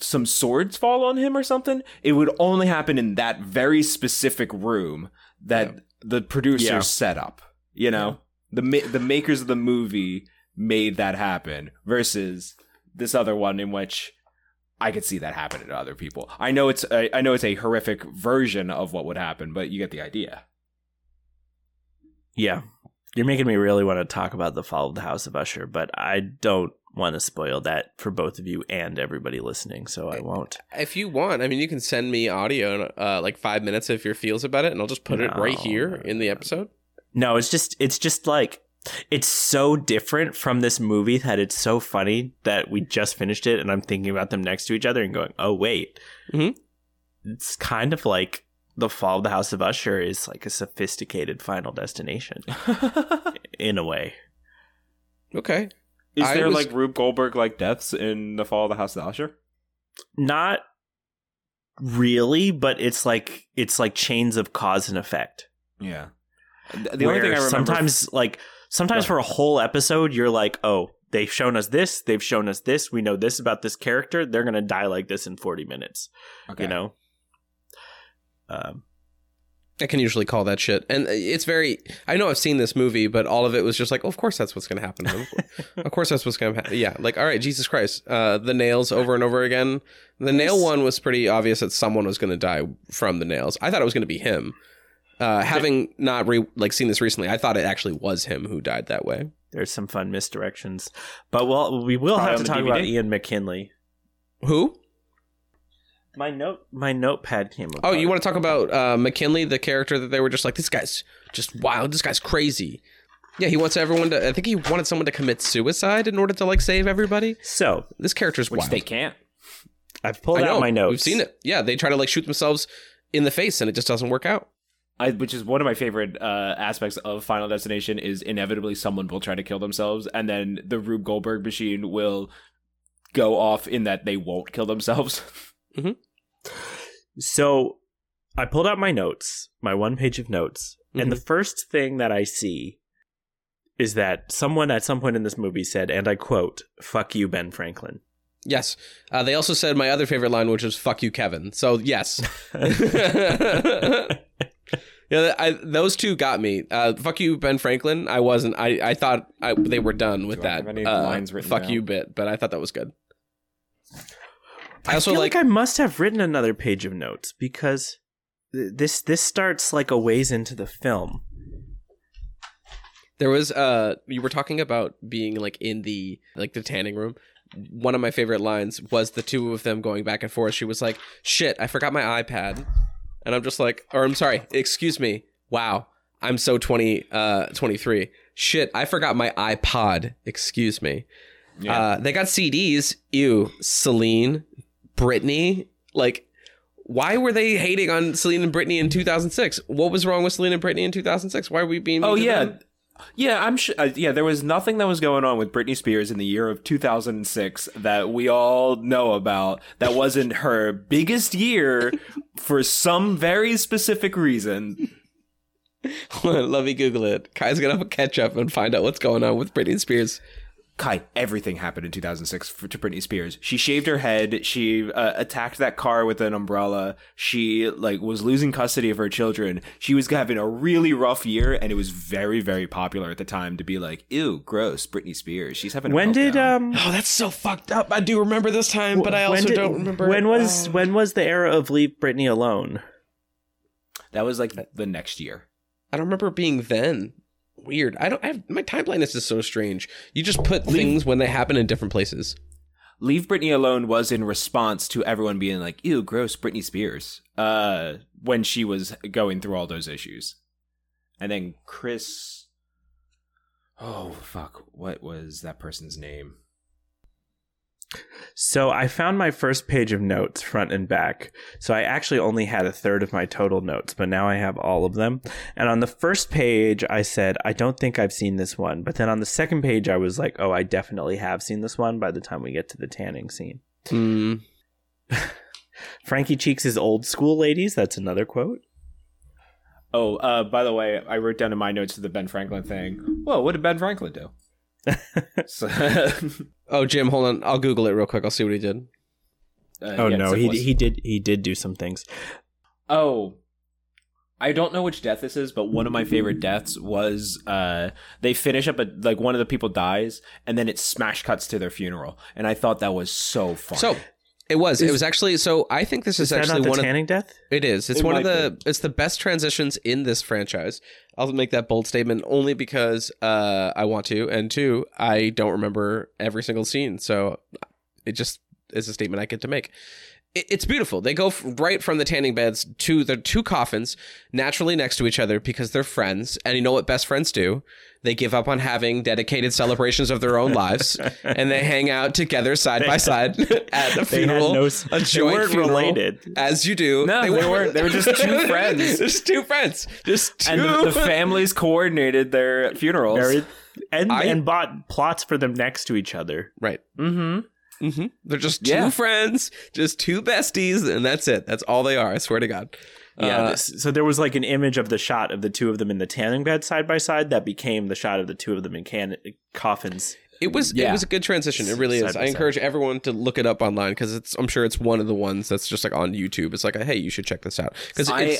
some swords fall on him or something, it would only happen in that very specific room that the producers Yeah. set up. You know, the ma- the makers of the movie made that happen. Versus this other one in which I could see that happen to other people. I know it's I, I know it's a horrific version of what would happen, but you get the idea. Yeah. You're making me really want to talk about the fall of the House of Usher, but I don't want to spoil that for both of you and everybody listening, so I won't. if you want, I mean, you can send me audio, uh, like five minutes if your feels about it, and I'll just put it right No, here in the episode. No, it's just it's just like it's so different from this movie that it's so funny that we just finished it and I'm thinking about them next to each other and going, "Oh wait." Mhm. It's kind of like the fall of the House of Usher is like a sophisticated Final Destination *laughs* in a way. Okay. Is I there was- like Rube Goldberg like deaths in the Fall of the House of Usher? Not really, but it's like it's like chains of cause and effect. Yeah. The the only thing I remember sometimes like sometimes for a whole episode you're like, "Oh, they've shown us this, they've shown us this, we know this about this character, they're going to die like this in 40 minutes." Okay. You know? Um I can usually call that shit. And it's very, I know I've seen this movie, but all of it was just like, oh, of course that's what's going to happen. of course that's what's going to happen. Yeah. Like, all right, Jesus Christ. Uh, the nails over and over again. The nail one was pretty obvious that someone was going to die from the nails. I thought it was going to be him. Uh, having not re- like seen this recently, I thought it actually was him who died that way. there's some fun misdirections. But well, we will Probably have to the talk about Ian McKinley. Who? My note my notepad came up. Oh, you want to talk about uh, McKinley, the character that they were just like, this guy's just wild. This guy's crazy. Yeah, he wants everyone to. I think he wanted someone to commit suicide in order to like save everybody. So This character's which wild. they can't. I've pulled I know. out my notes. We've seen it. Yeah, they try to like shoot themselves in the face, and it just doesn't work out. I, which is one of my favorite uh, aspects of Final Destination is inevitably someone will try to kill themselves, and then the Rube Goldberg machine will go off in that they won't kill themselves. *laughs* So I pulled out my notes, my one page of notes, and the Mm-hmm. first thing that I see is that someone at some point in this movie said, and I quote, "Fuck you, Ben Franklin." Yes. Uh, they also said my other favorite line, which was "fuck you, Kevin." So yes. *laughs* *laughs* yeah, I, those two got me. Uh, "Fuck you, Ben Franklin." I wasn't. I I thought I, they were done with Do I that have any uh, lines written "fuck down? you" bit, but I thought that was good. I I also feel like. like, I must have written another page of notes because th- this this starts like a ways into the film. There was uh you were talking about being like in the like the tanning room. One of my favorite lines was the two of them going back and forth. She was like, "Shit, I forgot my iPad." And I'm just like, or I'm sorry, excuse me. Wow. I'm so 20 uh 23. Shit, I forgot my iPod. Excuse me. Yeah. Uh they got CDs. Ew, Celine, Britney, like why were they hating on Celine and Britney in 2006? What was wrong with Celine and Britney in 2006? Why are we being oh yeah, them? yeah. I'm sure. Uh, yeah, there was nothing that was going on with Britney Spears in the year of 2006 that we all know about. That wasn't her biggest year *laughs* for some very specific reason. *laughs* Let me Google it. Kai's gonna catch up and find out what's going on with Britney Spears. Kai, everything happened in 2006 for, to Britney Spears. She shaved her head. She uh, attacked that car with an umbrella. She like was losing custody of her children. She was having a really rough year, and it was very, very popular at the time to be like, "Ew, gross, Britney Spears. She's having." A When did um Oh, that's so fucked up. I do remember this time, but I also did- don't remember. when was Oh. when was the era of leave Britney alone? that was like the next year. I don't remember being then. Weird. I don't I have my timeline is just so strange. You just put things when they happen in different places. Leave Britney Alone was in response to everyone being like, ew, gross, Britney Spears, uh, when she was going through all those issues. And then Chris. Oh, fuck. What was that person's name? So I found my first page of notes front and back. So I actually only had a third of my total notes, but now I have all of them. And on the first page, I said, I don't think I've seen this one. But then on the second page, I was like, oh, I definitely have seen this one by the time we get to the tanning scene. Hmm. *laughs* Frankie Cheeks is old school, ladies. That's another quote. Oh, uh, by the way, I wrote down in my notes the Ben Franklin thing. Whoa, what did Ben Franklin do? So- *laughs* Oh, Jim, hold on. I'll Google it real quick. I'll see what he did. uh, oh yeah, no, he he did he did do some things. Oh, I don't know which death this is, but one of my favorite deaths was uh, they finish up a like one of the people dies, and then it smash cuts to their funeral, and I thought that was so fun. So it was. it was actually. So I think this is, Is that actually not the one tanning of. death? It is. It's It one of might the. It's the best transitions in this franchise. I'll make that bold statement only because uh, I want to, and two, I don't remember every single scene, so it just is a statement I get to make. It, it's beautiful. They go right from the tanning beds to the two coffins, naturally next to each other because they're friends, and you know what best friends do? They give up on having dedicated celebrations of their own *laughs* lives, and they hang out together side by side *laughs* at a They had funeral, no- a they joint weren't funeral, related. as you do. No, they weren't. They were just two *laughs* friends. just two friends. Just two. and the, the families coordinated their funerals. Very- and I- and bought plots for them next to each other. right. mm-hmm. hmm They're just two Yeah. friends, just two besties, and that's it. That's all they are. I swear to God. Yeah. Uh, this, so there was like an image of the shot of the two of them in the tanning bed side by side that became the shot of the two of them in can- coffins. It was it was a good transition. It really Side is. I side. encourage everyone to look it up online because it's. I'm sure it's one of the ones that's just like on YouTube. It's like, a, hey, you should check this out because I.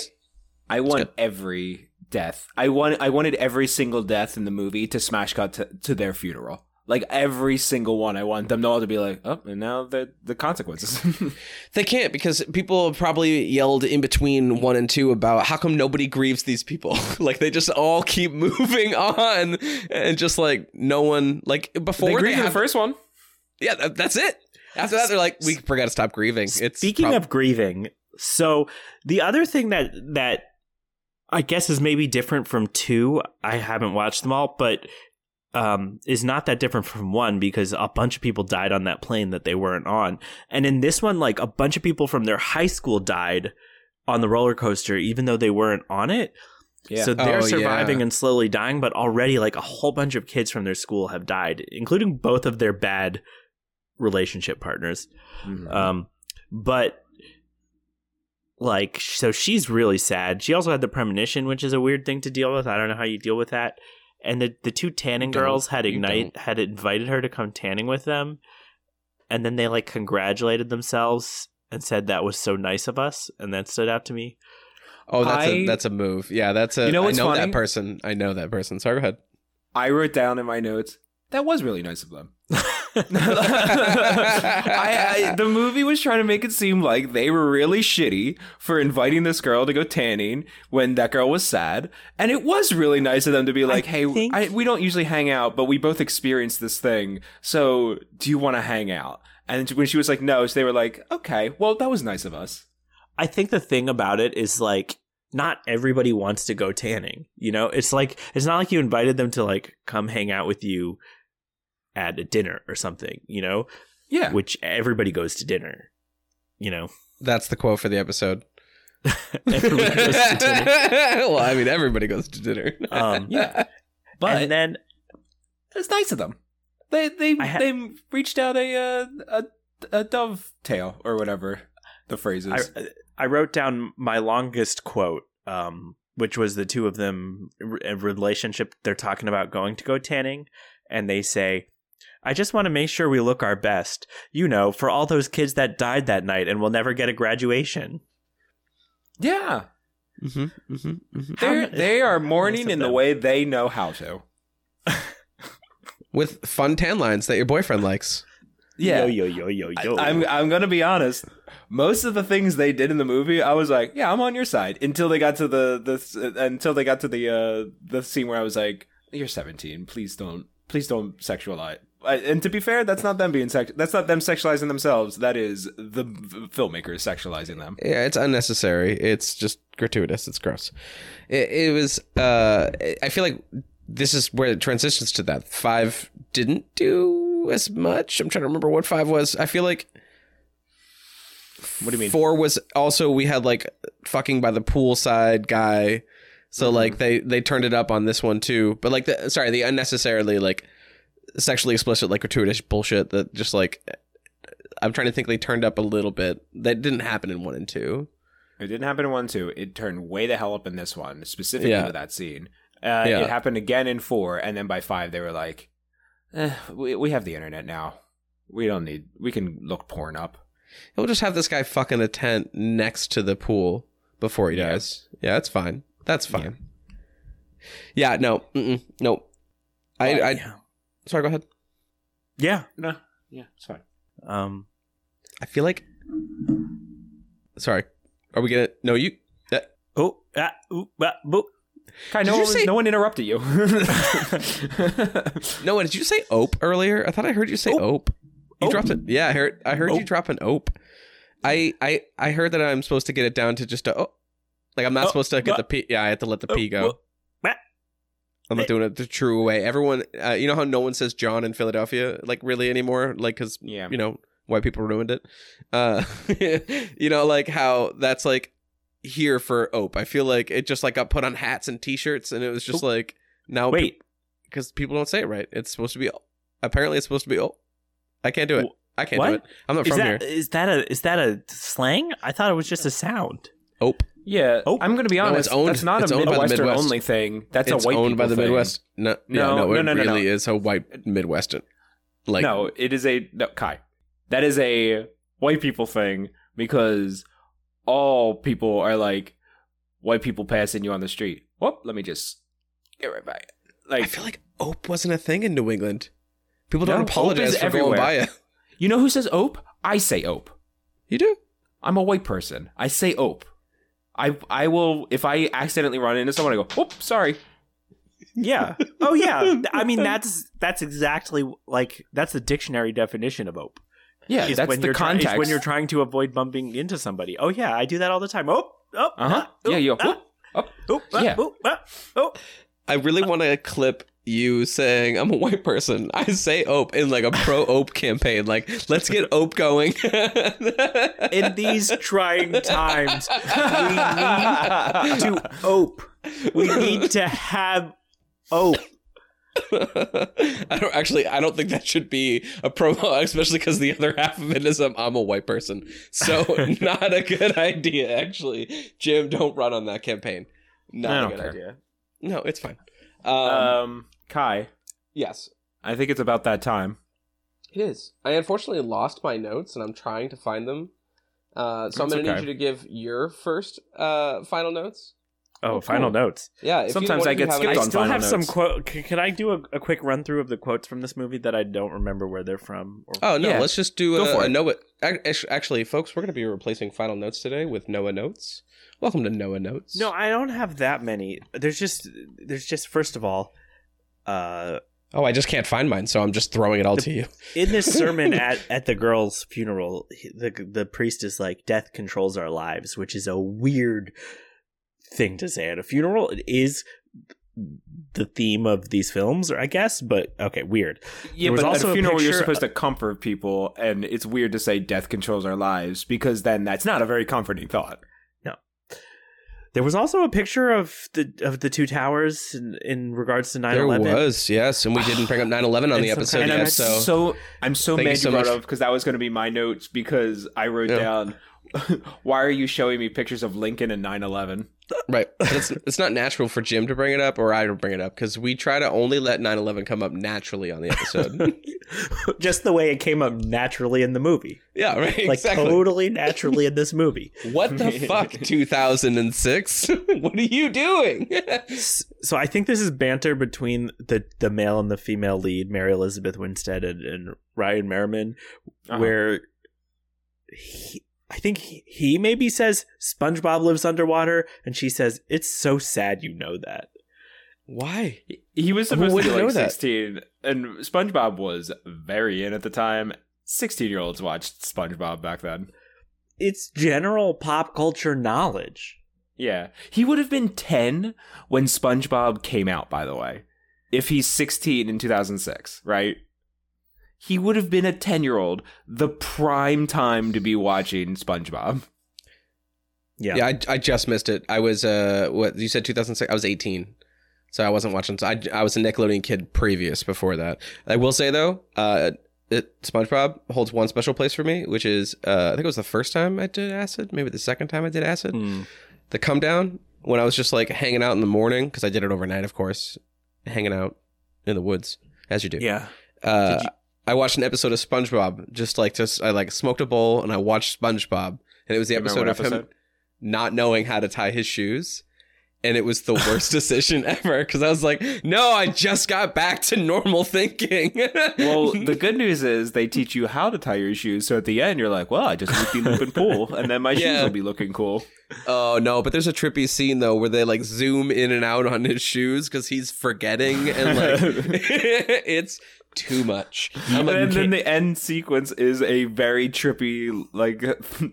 I want every death. I want I wanted every single death in the movie to smash cut to, to their funeral. Like every single one, I want them all to be like, oh, and now the the consequences. *laughs* They can't because people probably yelled in between one and two about how come nobody grieves these people. *laughs* like they just all keep *laughs* moving on and just like no one like before they agreed to have- the first one. Yeah, that, that's it. After that, they're like, we forgot to stop grieving. It's Speaking prob- of grieving, so the other thing that that I guess is maybe different from two. I haven't watched them all, but um, is not that different from one because a bunch of people died on that plane that they weren't on, and in this one, like a bunch of people from their high school died on the roller coaster, even though they weren't on it. Yeah. So they're Oh, surviving yeah. and slowly dying, but already like a whole bunch of kids from their school have died, including both of their bad relationship partners. Mhm. Um, but like, so she's really sad. She also had the premonition, which is a weird thing to deal with. I don't know how you deal with that. And the the two tanning Don't. girls had ignite had invited her to come tanning with them, and then they like congratulated themselves and said that was so nice of us, and that stood out to me. oh, that's a I- that's a move. Yeah, that's a. You know what's I know funny? that person. I know that person. Sorry, go ahead. I wrote down in my notes that was really nice of them. *laughs* I, I, the movie was trying to make it seem like they were really shitty for inviting this girl to go tanning when that girl was sad, and it was really nice of them to be like, "Hey, think- I, we don't usually hang out, but we both experienced this thing. So, do you want to hang out?" And when she was like, "No," so they were like, "Okay, well, that was nice of us." I think the thing about it is like not everybody wants to go tanning. You know, it's like it's not like you invited them to like come hang out with you at a dinner or something. You know, Yeah, which everybody goes to dinner. You know, That's the quote for the episode. *laughs* everybody goes to dinner. *laughs* well, I mean, everybody goes to dinner. Um, *laughs* yeah, but and then it's nice of them. They they ha- they reached out a uh, a a dovetail or whatever the phrase is. I I wrote down my longest quote, um, which was the two of them a relationship. They're talking about going to go tanning, and they say, I just want to make sure we look our best. You know, for all those kids that died that night and will never get a graduation. Yeah. Mm-hmm, mm-hmm, mm-hmm. They're, they are mourning of in the way they know how to. With fun tan lines that your boyfriend likes. Yeah. Yo, yo, yo, yo, yo. I, am I'm gonna be honest. Most of the things they did in the movie, I was like, yeah, I'm on your side. Until they got to the the uh, until they got to the uh the scene where I was like, you're 17. Please don't please don't sexualize. And to be fair, that's not them being sex. That's not them sexualizing themselves. That is the v- filmmakers sexualizing them. Yeah, it's unnecessary. It's just gratuitous. It's gross. It, it was. Uh, I feel like this is where it transitions to that. Five didn't do as much. I'm trying to remember what five was. I feel like. What do you mean? Four was also we had like fucking by the poolside guy, so Mm-hmm. like they they turned it up on this one too. But like the sorry the unnecessarily like sexually explicit like gratuitous bullshit that just like I'm trying to think they turned up a little bit. That didn't happen in one and two. It didn't happen in one two. It turned way the hell up in this one, specifically Yeah. with that scene. Uh, Yeah. It happened again in four, and then by five they were like, eh, "We we have the internet now. We don't need. We can look porn up." We'll just have this guy fucking a tent next to the pool before he dies. Yeah, that's fine. That's fine. Yeah, no, no. I, I, yeah. Sorry. Go ahead. yeah. No, yeah, it's fine. Um, I feel like. Sorry. Are we gonna? No, you. Uh, oh, ah, ooh, ah, boo. Kai, Did no you one, say- no one interrupted you. *laughs* no, one. did you say ope earlier? I thought I heard you say ope. You dropped it. Yeah, I heard. I heard you drop an ope. I, I, I heard that I'm supposed to get it down to just a oh, like I'm not Oh, supposed to get uh, the p. Yeah, I have to let the p oh, go. I'm not doing it the true way. Everyone, uh, you know how no one says jawn in Philadelphia, like really anymore, like because Yeah. you know white people ruined it. Uh, *laughs* you know, like how that's like here for Ope. I feel like it just like got put on hats and T-shirts, and it was just like now Wait. because people don't say it right. It's supposed to be apparently it's supposed to be oh. I can't do it. I can't What? do it. I'm not Is from that here. is that a is that a slang? I thought it was just a sound. Ope. Yeah, Oh. I'm going to be No, honest. it's owned- that's not it's a owned by the Midwestern Midwest. only thing. That's it's a white owned by the people thing. Midwest. No, No, yeah, no, no, it no, no, really no. is a white Midwestern. Like no, it is a no, Kai. That is a white people thing because all people are like white people passing you on the street. Whoop, let me just get right by it. Like I feel like Ope wasn't a thing in New England. People don't Ope apologize for everywhere. going by it. you know who says ope? I say ope. You do? I'm a white person. I say ope. I I will if I accidentally run into someone, I go, "Oop, sorry." Yeah. Oh yeah. I mean *laughs* that's that's exactly like that's the dictionary definition of ope. Yeah, is that's when the you're try- is context. when you're trying to avoid bumping into somebody. Oh yeah, I do that all the time. Oh, oh, Uh-huh. ah, Yeah, oh, you go, ah, "Oop, up." oh, ah, Yeah. oh, ah, oh. I really want to clip you saying I'm a white person. *laughs* I say Ope in like a pro *laughs* Ope campaign. Like, let's get Ope going. *laughs* In these trying times, we need to ope. We need to have ope. I don't actually. I don't think that should be a promo, especially because the other half of it is um, I'm a white person. So not a good idea, actually. Jim, don't run on that campaign. Not a good care. idea. No, it's fine. Um, Um, Kai, yes, I think it's about that time. it is. I unfortunately lost my notes, and I'm trying to find them. Uh, so I'm going to okay. need you to give your first uh, final notes. Oh, Oh, final cool. notes. Yeah. If Sometimes either I get have skipped any- I on still final have some notes. quote. c- Can I do a, a quick run through of the quotes from this movie that I don't remember where they're from? Or- Oh no, Yeah. let's just do Go a, for a it. Noah. Actually, folks, we're going to be replacing final notes today with Noah notes. Welcome to Noah notes. No, I don't have that many. There's just there's just first of all, uh, Oh, I just can't find mine, so I'm just throwing it all to you. in this sermon *laughs* at at the girl's funeral, the the priest is like, "Death controls our lives," which is a weird thing to say at a funeral. It is the theme of these films, I guess, but okay, weird. Yeah, There was but also at a a funeral, you're supposed to comfort people, and it's weird to say death controls our lives because then that's not a very comforting thought. There was also a picture of the of the two towers in, in regards to 9/11. There was, yes, and we *sighs* didn't bring up 9/11 on the episode kind and of- yet. I'm So, so, I'm so Thank you mad you, so brought much. up because that was going to be my notes because I wrote Yeah. down, *laughs* "Why are you showing me pictures of Lincoln and 9/11?" Right. But it's, it's not natural for Jim to bring it up or I to bring it up because we try to only let 9 11 come up naturally on the episode. *laughs* Just the way it came up naturally in the movie. yeah, right. Like exactly. totally naturally in this movie. What the *laughs* fuck, 2006? *laughs* what are you doing? So I think this is banter between the the male and the female lead, Mary Elizabeth Winstead and, and Ryan Merriman, Uh-huh. where he, I think he, he maybe says SpongeBob lives underwater, and she says it's so sad you know that. Why? He was supposed to be like know that? 16, and SpongeBob was very in at the time. 16 year olds watched SpongeBob back then. It's general pop culture knowledge. Yeah. He would have been 10 when SpongeBob came out, by the way. If he's 16 in 2006, right? He would have been a 10 year old, the prime time to be watching SpongeBob. Yeah. Yeah, I, I just missed it. I was, uh, what, you said 2006? I was 18. So I wasn't watching. So I, I was a Nickelodeon kid previous before that. I will say, though, uh, it, SpongeBob holds one special place for me, which is, uh, I think it was the first time I did acid, maybe the second time I did acid. The come down when I was just like hanging out in the morning, because I did it overnight, of course, hanging out in the woods, as you do. Yeah. Uh, Did you- I watched an episode of SpongeBob. Just like just I like smoked a bowl and I watched SpongeBob, and it was the episode of him not knowing how to tie his shoes, and it was the worst *laughs* decision ever because I was like, no, I just got back to normal thinking. *laughs* Well, the good news is they teach you how to tie your shoes. So at the end, you're like, well, I just loopy loop and pull, and then my *laughs* shoes will be looking cool. oh no, but there's a trippy scene though where they like zoom in and out on his shoes because he's forgetting and like it's too much. And you then the end sequence is a very trippy, like,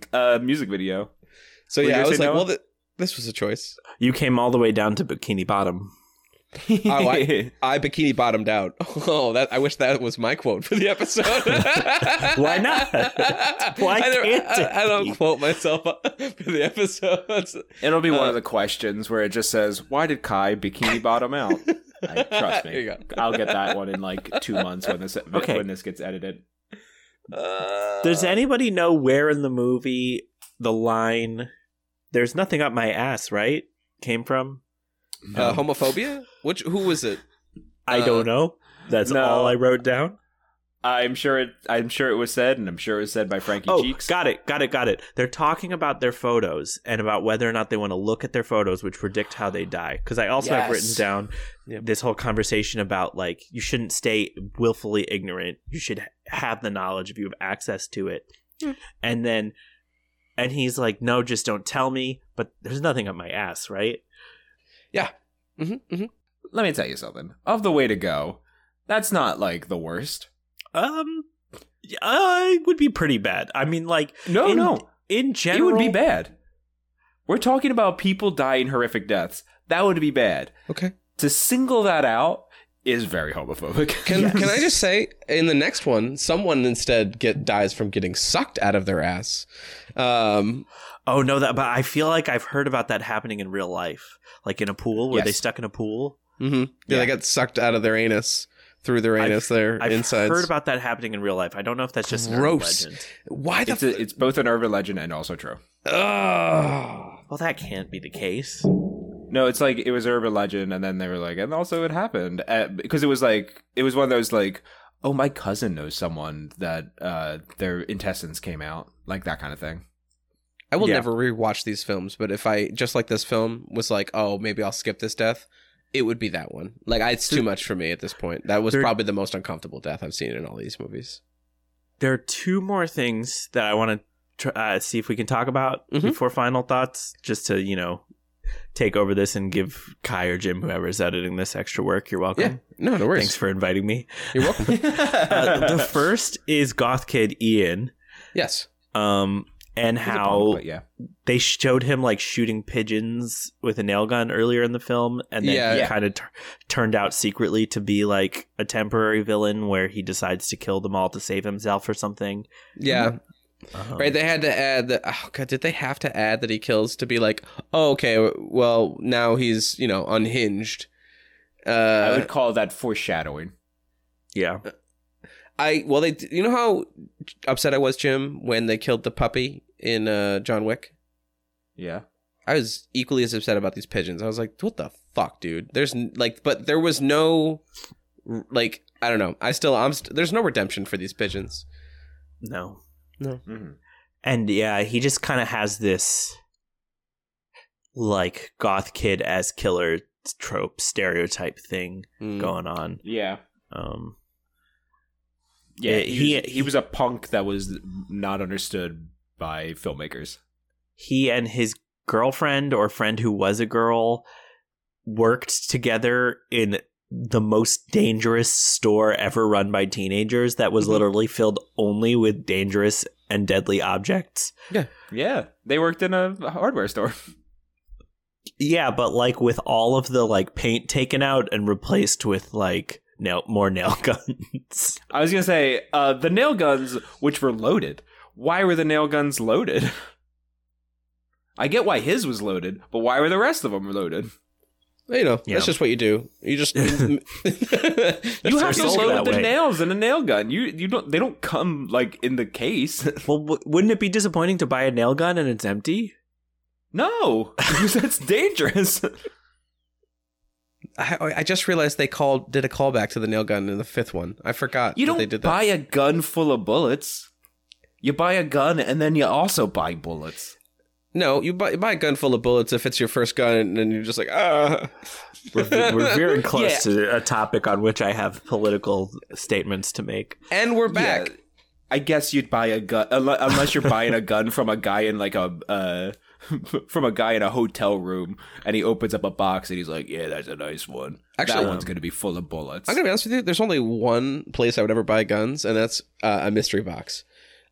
*laughs* uh, music video. so Were yeah, I was like, Noah? well, th- this was a choice. You came all the way down to Bikini Bottom. Oh, I, *laughs* I bikini bottomed out. *laughs* Oh, that I wish that was my quote for the episode. Why not? Why I don't, can't I, I don't quote myself for the episode. It'll be one Uh, of the questions where it just says, "Why did Kai bikini bottom out?" I, trust me. *laughs* I'll get that one in like two months when this *laughs* Okay. when this gets edited. Uh, Does anybody know where in the movie the line "There's nothing up my ass" right came from? uh, homophobia? Which who was it? I Uh, don't know. That's no. all I wrote down. I'm sure it. I'm sure it was said, and I'm sure it was said by Frankie Oh, Cheeks. got it, got it, got it. They're talking about their photos and about whether or not they want to look at their photos, which predict how they die. Because I also have written Yes. down this whole conversation about like you shouldn't stay willfully ignorant. You should have the knowledge if you have access to it. And then, and he's like, "No, just don't tell me." But there's nothing up my ass, right? Yeah. Mm-hmm, mm-hmm. Let me tell you something. Of the way to go, that's not like the worst. Um, uh, it would be pretty bad. I mean, like, No, in, no, in general, it would be bad. We're talking about people dying horrific deaths. That would be bad. Okay. To single that out is very homophobic. *laughs* Can can I just say in the next one, someone instead get dies from getting sucked out of their ass. Um, Oh no, that but I feel like I've heard about that happening in real life, like in a pool where they stuck in a pool. mhm. yeah, Yeah. they get sucked out of their anus through their anus. there. I've insides. heard about that happening in real life. I don't know if that's just an urban Gross. legend. Why the? it's a, it's both an urban legend and also true. f- Ugh. Well, that can't be the case. No, it's like it was urban legend, and then they were like, and also it happened uh, because it was like it was one of those like, oh, my cousin knows someone that uh, their intestines came out, like that kind of thing. I will Yeah. never rewatch these films, but if I just like this film was like, oh, maybe I'll skip this death, it would be that one. Like, I, it's too much for me at this point. That was There- probably the most uncomfortable death I've seen in all these movies. There are two more things that I want to tr- uh, see if we can talk about Mhm. before final thoughts, just to you know take over this and give Kai or Jim, whoever's editing this, extra work. You're welcome. Yeah, no, no worries. Thanks for inviting me. You're welcome. *laughs* Uh, the first is Goth Kid Ian. yes. Um, and He's how punk, but yeah, they showed him like shooting pigeons with a nail gun earlier in the film, and then Yeah. he Yeah. kind of t- turned out secretly to be like a temporary villain where he decides to kill them all to save himself or something. Yeah. Um, Right, they had to add that. Oh god, did they have to add that he kills to be like, oh, okay, well now he's you know unhinged. I Uh, would call that foreshadowing. Yeah. I well they you know how upset I was Jim when they killed the puppy in uh, John Wick. Yeah, I was equally as upset about these pigeons. I was like, what the fuck, dude? There's like, but there was no, like, I don't know. I still, I'm, st- there's no redemption for these pigeons. No. No. And yeah, he just kind of has this like goth kid as killer trope stereotype thing Mm. going on. Yeah. Um Yeah, he, he- was, he was a punk that was not understood by filmmakers. he and his girlfriend or friend who was a girl worked together in the most dangerous store ever run by teenagers that was mm-hmm. literally filled only with dangerous and deadly objects. Yeah. Yeah, they worked in a hardware store. *laughs* Yeah, but like with all of the like paint taken out and replaced with like nail more nail *laughs* guns. I was gonna say uh, the nail guns, which were loaded. Why were the nail guns loaded? *laughs* I get why his was loaded, but why were the rest of them loaded? You know, Yeah. that's just what you do. You just *laughs* You have to load the way. nails in a nail gun. You you don't they don't come like in the case. well, w- wouldn't it be disappointing to buy a nail gun and it's empty? no, because that's dangerous. I, I just realized they called did a callback to the nail gun in the fifth one. I forgot You that don't they did that. buy a gun full of bullets. You buy a gun and then you also buy bullets. No, you buy, you buy a gun full of bullets if it's your first gun, and then you're just like, ah. *laughs* We're, we're very *laughs* close Yeah. to a topic on which I have political statements to make. And we're back. Yeah, I guess you'd buy a gun unless you're buying a gun from a guy in like a uh, *laughs* from a guy in a hotel room, and he opens up a box and he's like, "Yeah, that's a nice one. Actually, that one's um, gonna be full of bullets." I'm gonna be honest with you. There's only one place I would ever buy guns, and that's uh, a mystery box.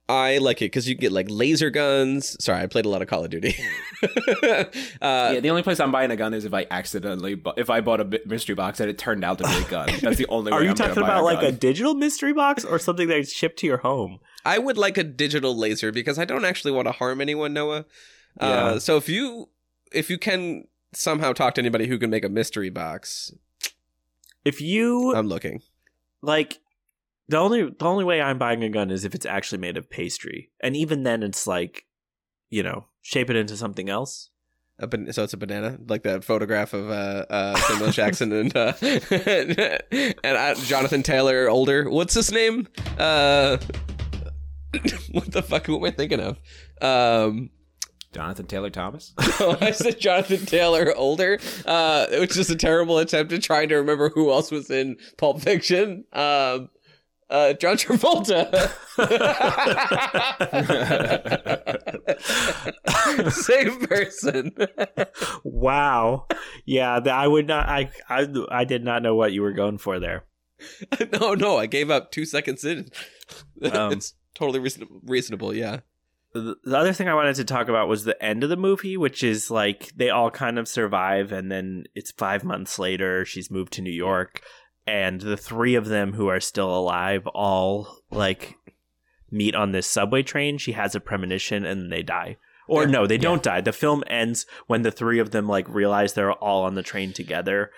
I like it because you get like laser guns. Sorry, I played a lot of Call of Duty. *laughs* uh, yeah, the only place I'm buying a gun is if I accidentally, bu- if I bought a mystery box and it turned out to be a gun. *laughs* That's the only. Are way you I'm talking buy about like a digital mystery box or something that's shipped to your home? I would like a digital laser because I don't actually want to harm anyone, Noah. Yeah. Uh, so if you if you can somehow talk to anybody who can make a mystery box, If you I'm looking. like the only the only way I'm buying a gun is if it's actually made of pastry, and even then, it's like you know shape it into something else. A ban- so it's a banana, like that photograph of uh, uh, *laughs* Samuel Jackson and uh, *laughs* and uh, Jonathan Taylor older. What's his name? Uh, *laughs* what the fuck? Who am I thinking of? Um, Jonathan Taylor Thomas. oh, I said Jonathan Taylor older, uh, which is a terrible attempt at trying to remember who else was in Pulp Fiction. Um, uh, John Travolta. *laughs* Same person. wow. Yeah, I would not. I, I I did not know what you were going for there. *laughs* no, no, I gave up two seconds in. Um, *laughs* it's totally reasonable. Reasonable, yeah. The, the other thing I wanted to talk about was the end of the movie, which is like they all kind of survive, and then it's five months later. She's moved to New York, and the three of them who are still alive all like meet on this subway train. She has a premonition, and they die. Or Yeah. no, they don't die. The film ends when the three of them like realize they're all on the train together,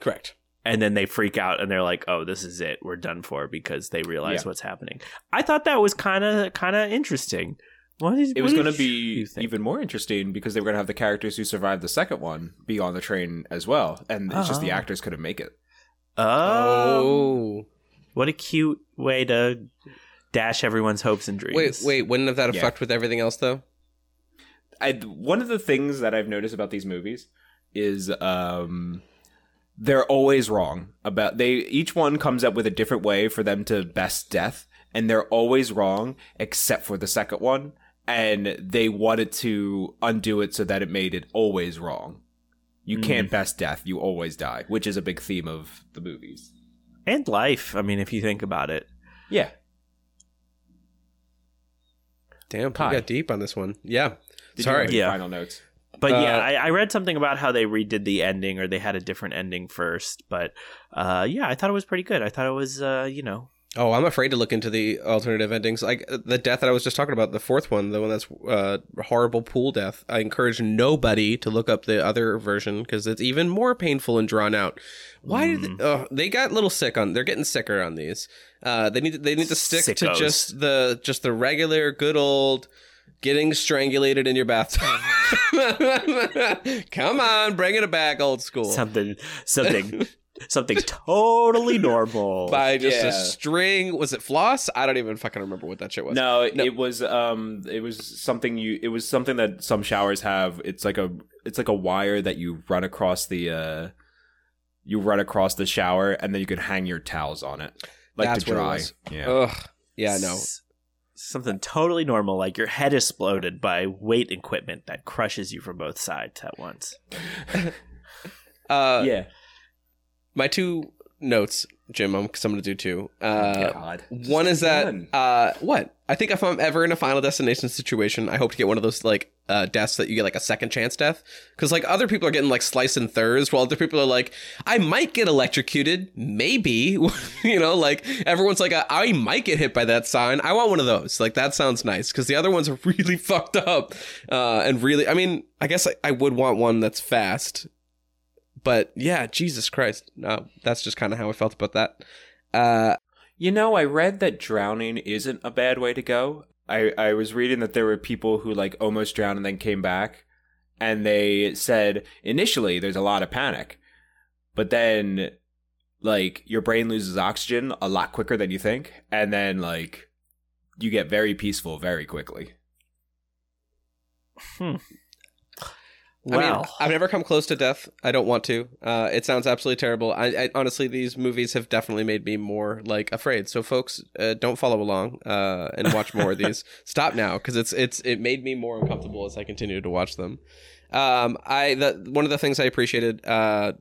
Correct. and then they freak out and they're like, "Oh, this is it. We're done for," because they realize Yeah. what's happening. I thought that was kind of kind of interesting. What is, It was going to be even more interesting because they were going to have the characters who survived the second one be on the train as well, and it's just the Oh. actors couldn't make it. Oh, what a cute way to dash everyone's hopes and dreams. Wait, wait. Wouldn't have that Yeah. affect with everything else though? I one of the things that I've noticed about these movies is um they're always wrong about they each one comes up with a different way for them to best death and they're always wrong except for the second one and they wanted to undo it so that it made it always wrong. You Mm. can't best death, you always die, which is a big theme of the movies. and life. I mean, if you think about it. Yeah. Damn, Pie. we got deep on this one. Yeah. Did Sorry. have Yeah. final notes? But Uh, yeah, I, I read something about how they redid the ending, or they had a different ending first. But uh, yeah, I thought it was pretty good. I thought it was, uh, you know, Oh, I'm afraid to look into the alternative endings. Like the death that I was just talking about, the fourth one, the one that's uh, horrible pool death. I encourage nobody to look up the other version because it's even more painful and drawn out. Why did they, oh, they got a little sick on? They're getting sicker on these. Uh, they need to, they need to stick to just the just the regular good old getting strangulated in your bathtub. *laughs* Come on, bring it back old school. Something, something, *laughs* something totally normal. *laughs* By just Yeah. a string. Was it floss? I don't even fucking remember what that shit was. No, it, it was um it was something you it was something that some showers have. It's like a it's like a wire that you run across the uh you run across the shower and then you can hang your towels on it. Like That's to what it dry. was. Yeah. Ugh. Yeah, no. S- Something totally normal, like your head exploded by weight equipment that crushes you from both sides at once. *laughs* Uh, yeah. My two notes, Jim. I'm, cause I'm gonna do two. Uh, God. one is that uh, what I think if I'm ever in a Final Destination situation, I hope to get one of those like uh, deaths that you get like a second chance death, because like other people are getting like sliced in thirds, while other people are like, I might get electrocuted, maybe, *laughs* you know, like everyone's like, I might get hit by that sign. I want one of those. Like that sounds nice, because the other ones are *laughs* really fucked up, uh, and really, I mean, I guess I, I would want one that's fast, but yeah, Jesus Christ, no, that's just kind of how I felt about that. Uh, You know, I read that drowning isn't a bad way to go. I, I was reading that there were people who like almost drowned and then came back and they said initially there's a lot of panic. But then like your brain loses oxygen a lot quicker than you think and then like you get very peaceful very quickly. Hmm. I mean, I've never come close to death. I don't want to. Uh, it sounds absolutely terrible. I, I honestly, these movies have definitely made me more like afraid. So, folks, uh, don't follow along uh, and watch more of *laughs* these. Stop now, because it's it's it made me more uncomfortable as I continued to watch them. Um, I the one of the things I appreciated uh,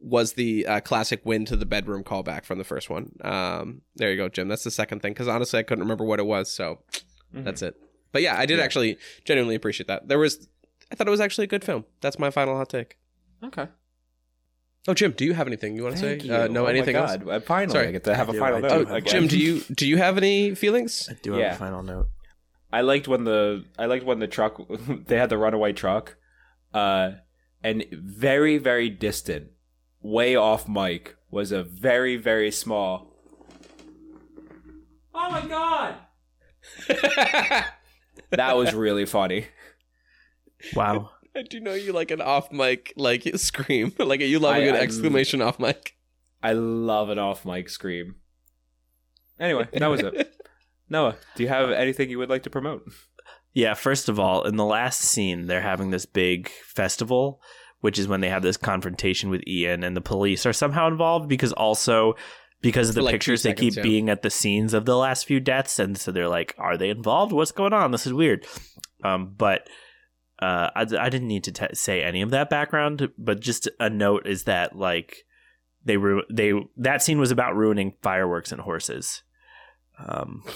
was the uh, classic win to the bedroom callback from the first one. Um, there you go, Jim. That's the second thing. Because honestly, I couldn't remember what it was. So that's it. But yeah, I did Yeah. actually genuinely appreciate that. There was, I thought it was actually a good film. That's my final hot take. Okay. Oh, Jim, do you have anything you want to say? Thank you. Uh, no, Oh anything else? God. Uh, Finally, Sorry. I get to have I a do, final I do, note. Oh, again. Jim, do you do you have any feelings? I do have yeah. a final note. I liked when the I liked when the truck *laughs* they had the runaway truck, uh, and very very distant, way off mic was a very very small. Oh my god! *laughs* that was really funny. Wow. *laughs* I do know you like an off mic like *laughs* scream, *laughs* like you love a I- good I- exclamation off mic. I love an off mic scream. Anyway, that was it. Noah, do you have anything you would like to promote? Yeah, first of all, in the last scene, they're having this big festival, which is when they have this confrontation with Ian, and the police are somehow involved because also because of the like two pictures, they keep yeah. being at the scenes of the last few deaths, and so they're like, "Are they involved? What's going on? This is weird." Um, but uh, I, I didn't need to t- say any of that background, but just a note is that like they ru- they that scene was about ruining fireworks and horses. Um, *laughs*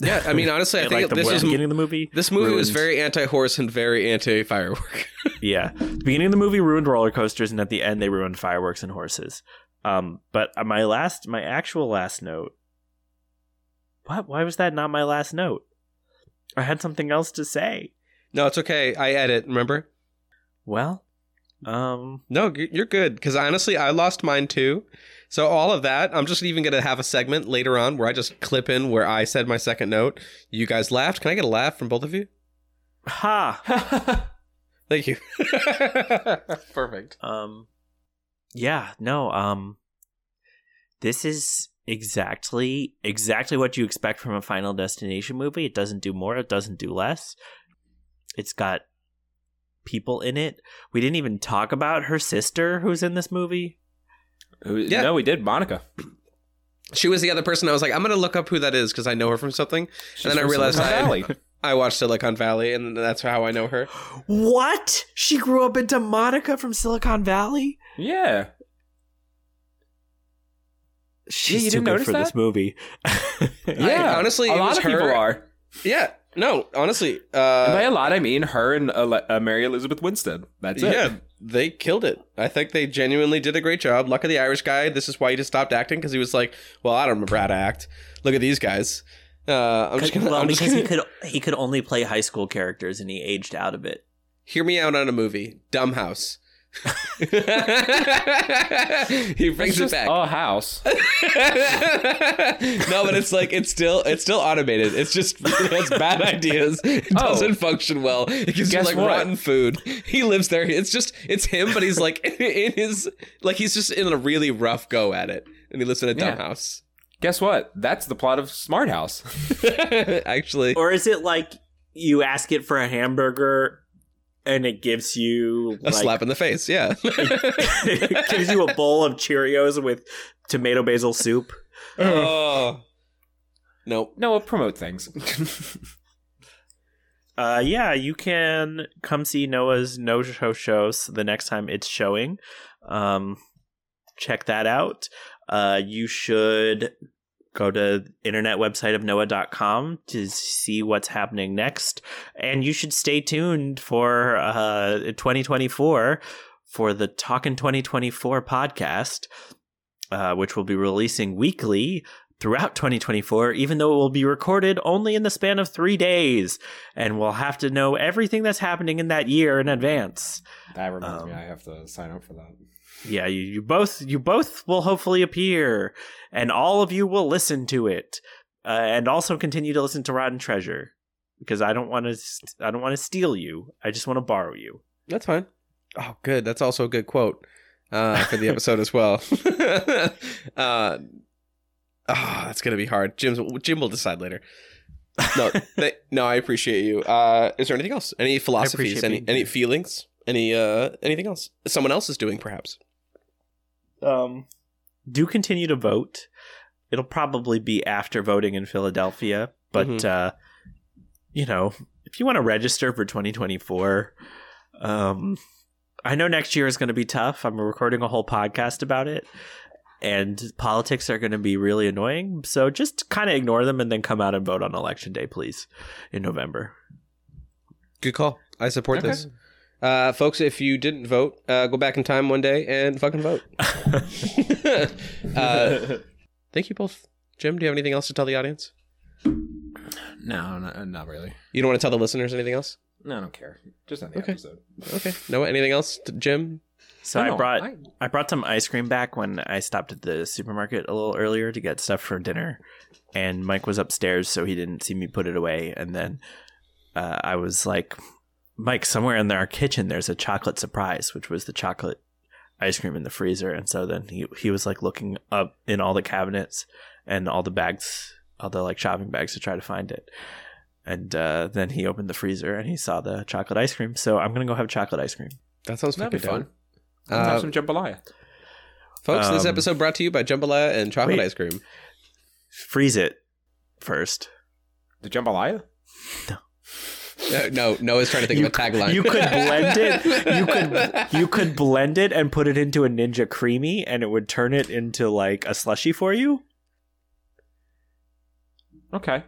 Yeah, I mean, honestly, I *laughs* Like think the this was beginning of the movie. This movie was very anti-horse and very anti-firework. *laughs* yeah. The beginning of the movie ruined roller coasters, and at the end they ruined fireworks and horses. Um, but uh, my last, my actual last note. What? Why was that not my last note? I had something else to say. No, it's okay. I edit. Remember? Well, um, No, you're good. Because honestly, I lost mine too. So all of that, I'm just even gonna have a segment later on where I just clip in where I said my second note. You guys laughed. Can I get a laugh from both of you? ha. *laughs* Thank you. *laughs* Perfect. Um, yeah, no, um, this is exactly exactly what you expect from a Final Destination movie. It doesn't do more. It doesn't do less. It's got people in it. We didn't even talk about her sister who's in this movie. Yeah. No, we did. Monica. She was the other person. I was like, I'm gonna look up who that is because I know her from something. She's and then I realized I, I watched Silicon Valley, and that's how I know her. What? She grew up into Monica from Silicon Valley. Yeah. She's you too didn't good notice for this that? movie. Yeah, *laughs* honestly, a lot was of people are. Yeah, no, honestly, and by uh, a lot, I mean her and uh, uh, Mary Elizabeth Winstead. That's it. yeah, they killed it. I think they genuinely did a great job. Luck of the Irish guy. This is why he just stopped acting because he was like, "Well, I don't remember how to act. Look at these guys." Uh, I'm just gonna. well, I'm because he gonna could he could only play high school characters, and he aged out of it. hear me out on a movie. Dumbhouse. He brings It's it back. a house. *laughs* no, but it's like it's still it's still automated. It's just *laughs* it has bad ideas. It Oh. doesn't function well. It gives you like what? rotten food. He lives there. It's just it's him, but he's like *laughs* in his like he's just in a really rough go at it, and he lives in a dumb Yeah. house. Guess what? That's the plot of Smart House. Actually, Or is it like you ask it for a hamburger and it gives you a like, slap in the face. Yeah. *laughs* it gives you a bowl of Cheerios with tomato basil soup? oh. Nope. No, promote things. *laughs* Uh, yeah, you can come see Noah's no show shows the next time it's showing. Um, check that out. Uh, you should go to internet website of noah.com to see what's happening next. And you should stay tuned for uh 2024 for the Talkin' 2024 podcast uh, which will be releasing weekly throughout 2024 even though it will be recorded only in the span of three days. And we'll have to know everything that's happening in that year in advance. That reminds Um, me, I have to sign up for that. Yeah you, you both you both will hopefully appear and all of you will listen to it uh, and also continue to listen to rotten treasure because i don't want to i don't want to steal you i just want to borrow you That's fine. Oh, good. That's also a good quote uh, for the *laughs* episode as well. *laughs* uh, oh, that's gonna be hard. Jim's Jim will decide later. No, *laughs* th- no, I appreciate you. Uh, is there anything else? Any philosophies? Any any feelings? Any uh anything else? Someone else is doing perhaps. Um do continue to vote it'll probably be after voting in philadelphia but Mhm. uh you know if you want to register for 2024 um i know next year is going to be tough i'm recording a whole podcast about it and politics are going to be really annoying so just kind of ignore them and then come out and vote on election day please in november Good call. I support Okay. this. Uh, folks, if you didn't vote, uh, go back in time one day and fucking vote. *laughs* *laughs* uh, thank you both. Jim, do you have anything else to tell the audience? No, no, not really. You don't want to tell the listeners anything else? No, I don't care. Just on the Okay. episode. Okay. Noah, anything else? To Jim? So Oh, I brought I- I, brought some ice cream back when I stopped at the supermarket a little earlier to get stuff for dinner, and Mike was upstairs, so he didn't see me put it away. And then uh, I was like, "Mike, somewhere in our kitchen, there's a chocolate surprise, which was the chocolate ice cream in the freezer." And so then he he was like looking up in all the cabinets and all the bags, all the like shopping bags to try to find it. And uh, then he opened the freezer and he saw the chocolate ice cream. So I'm gonna go have chocolate ice cream. That sounds That'd be fun. fun. Let's Uh, have some jambalaya. folks, this Um, episode brought to you by Jambalaya and chocolate wait. ice cream. Freeze it first. The jambalaya? Uh, no, Noah's trying to think You of a tagline. You could blend it. You could *laughs* you could blend it and put it into a Ninja Creami, and it would turn it into like a slushy for you. Okay.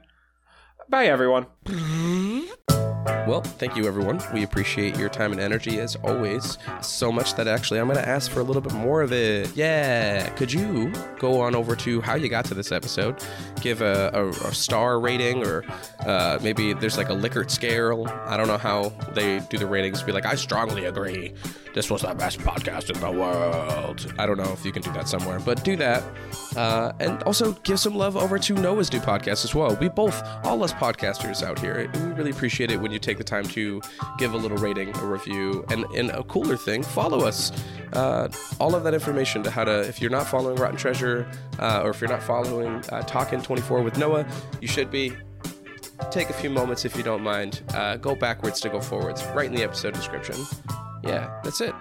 Bye, everyone. *laughs* Well, thank you, everyone. We appreciate your time and energy as always. So much that actually I'm going to ask for a little bit more of it. Yeah. Could you go on over to how you got to this episode, give a, a, a star rating, or uh, maybe there's like a Likert scale. I don't know how they do the ratings. Be like, I strongly agree. This was the best podcast in the world. I don't know if you can do that somewhere, but do that. Uh, and also give some love over to Noah's new podcast as well. We both, all us podcasters out here, we really appreciate it when you take the time to give a little rating, a review, and, and a cooler thing, follow us. Uh, all of that information to how to, if you're not following Rotten Treasure, uh, or if you're not following uh, Talkin' 24 with Noah, you should be. Take a few moments if you don't mind. Uh, go backwards to go forwards, right in the episode description. Yeah, that's it.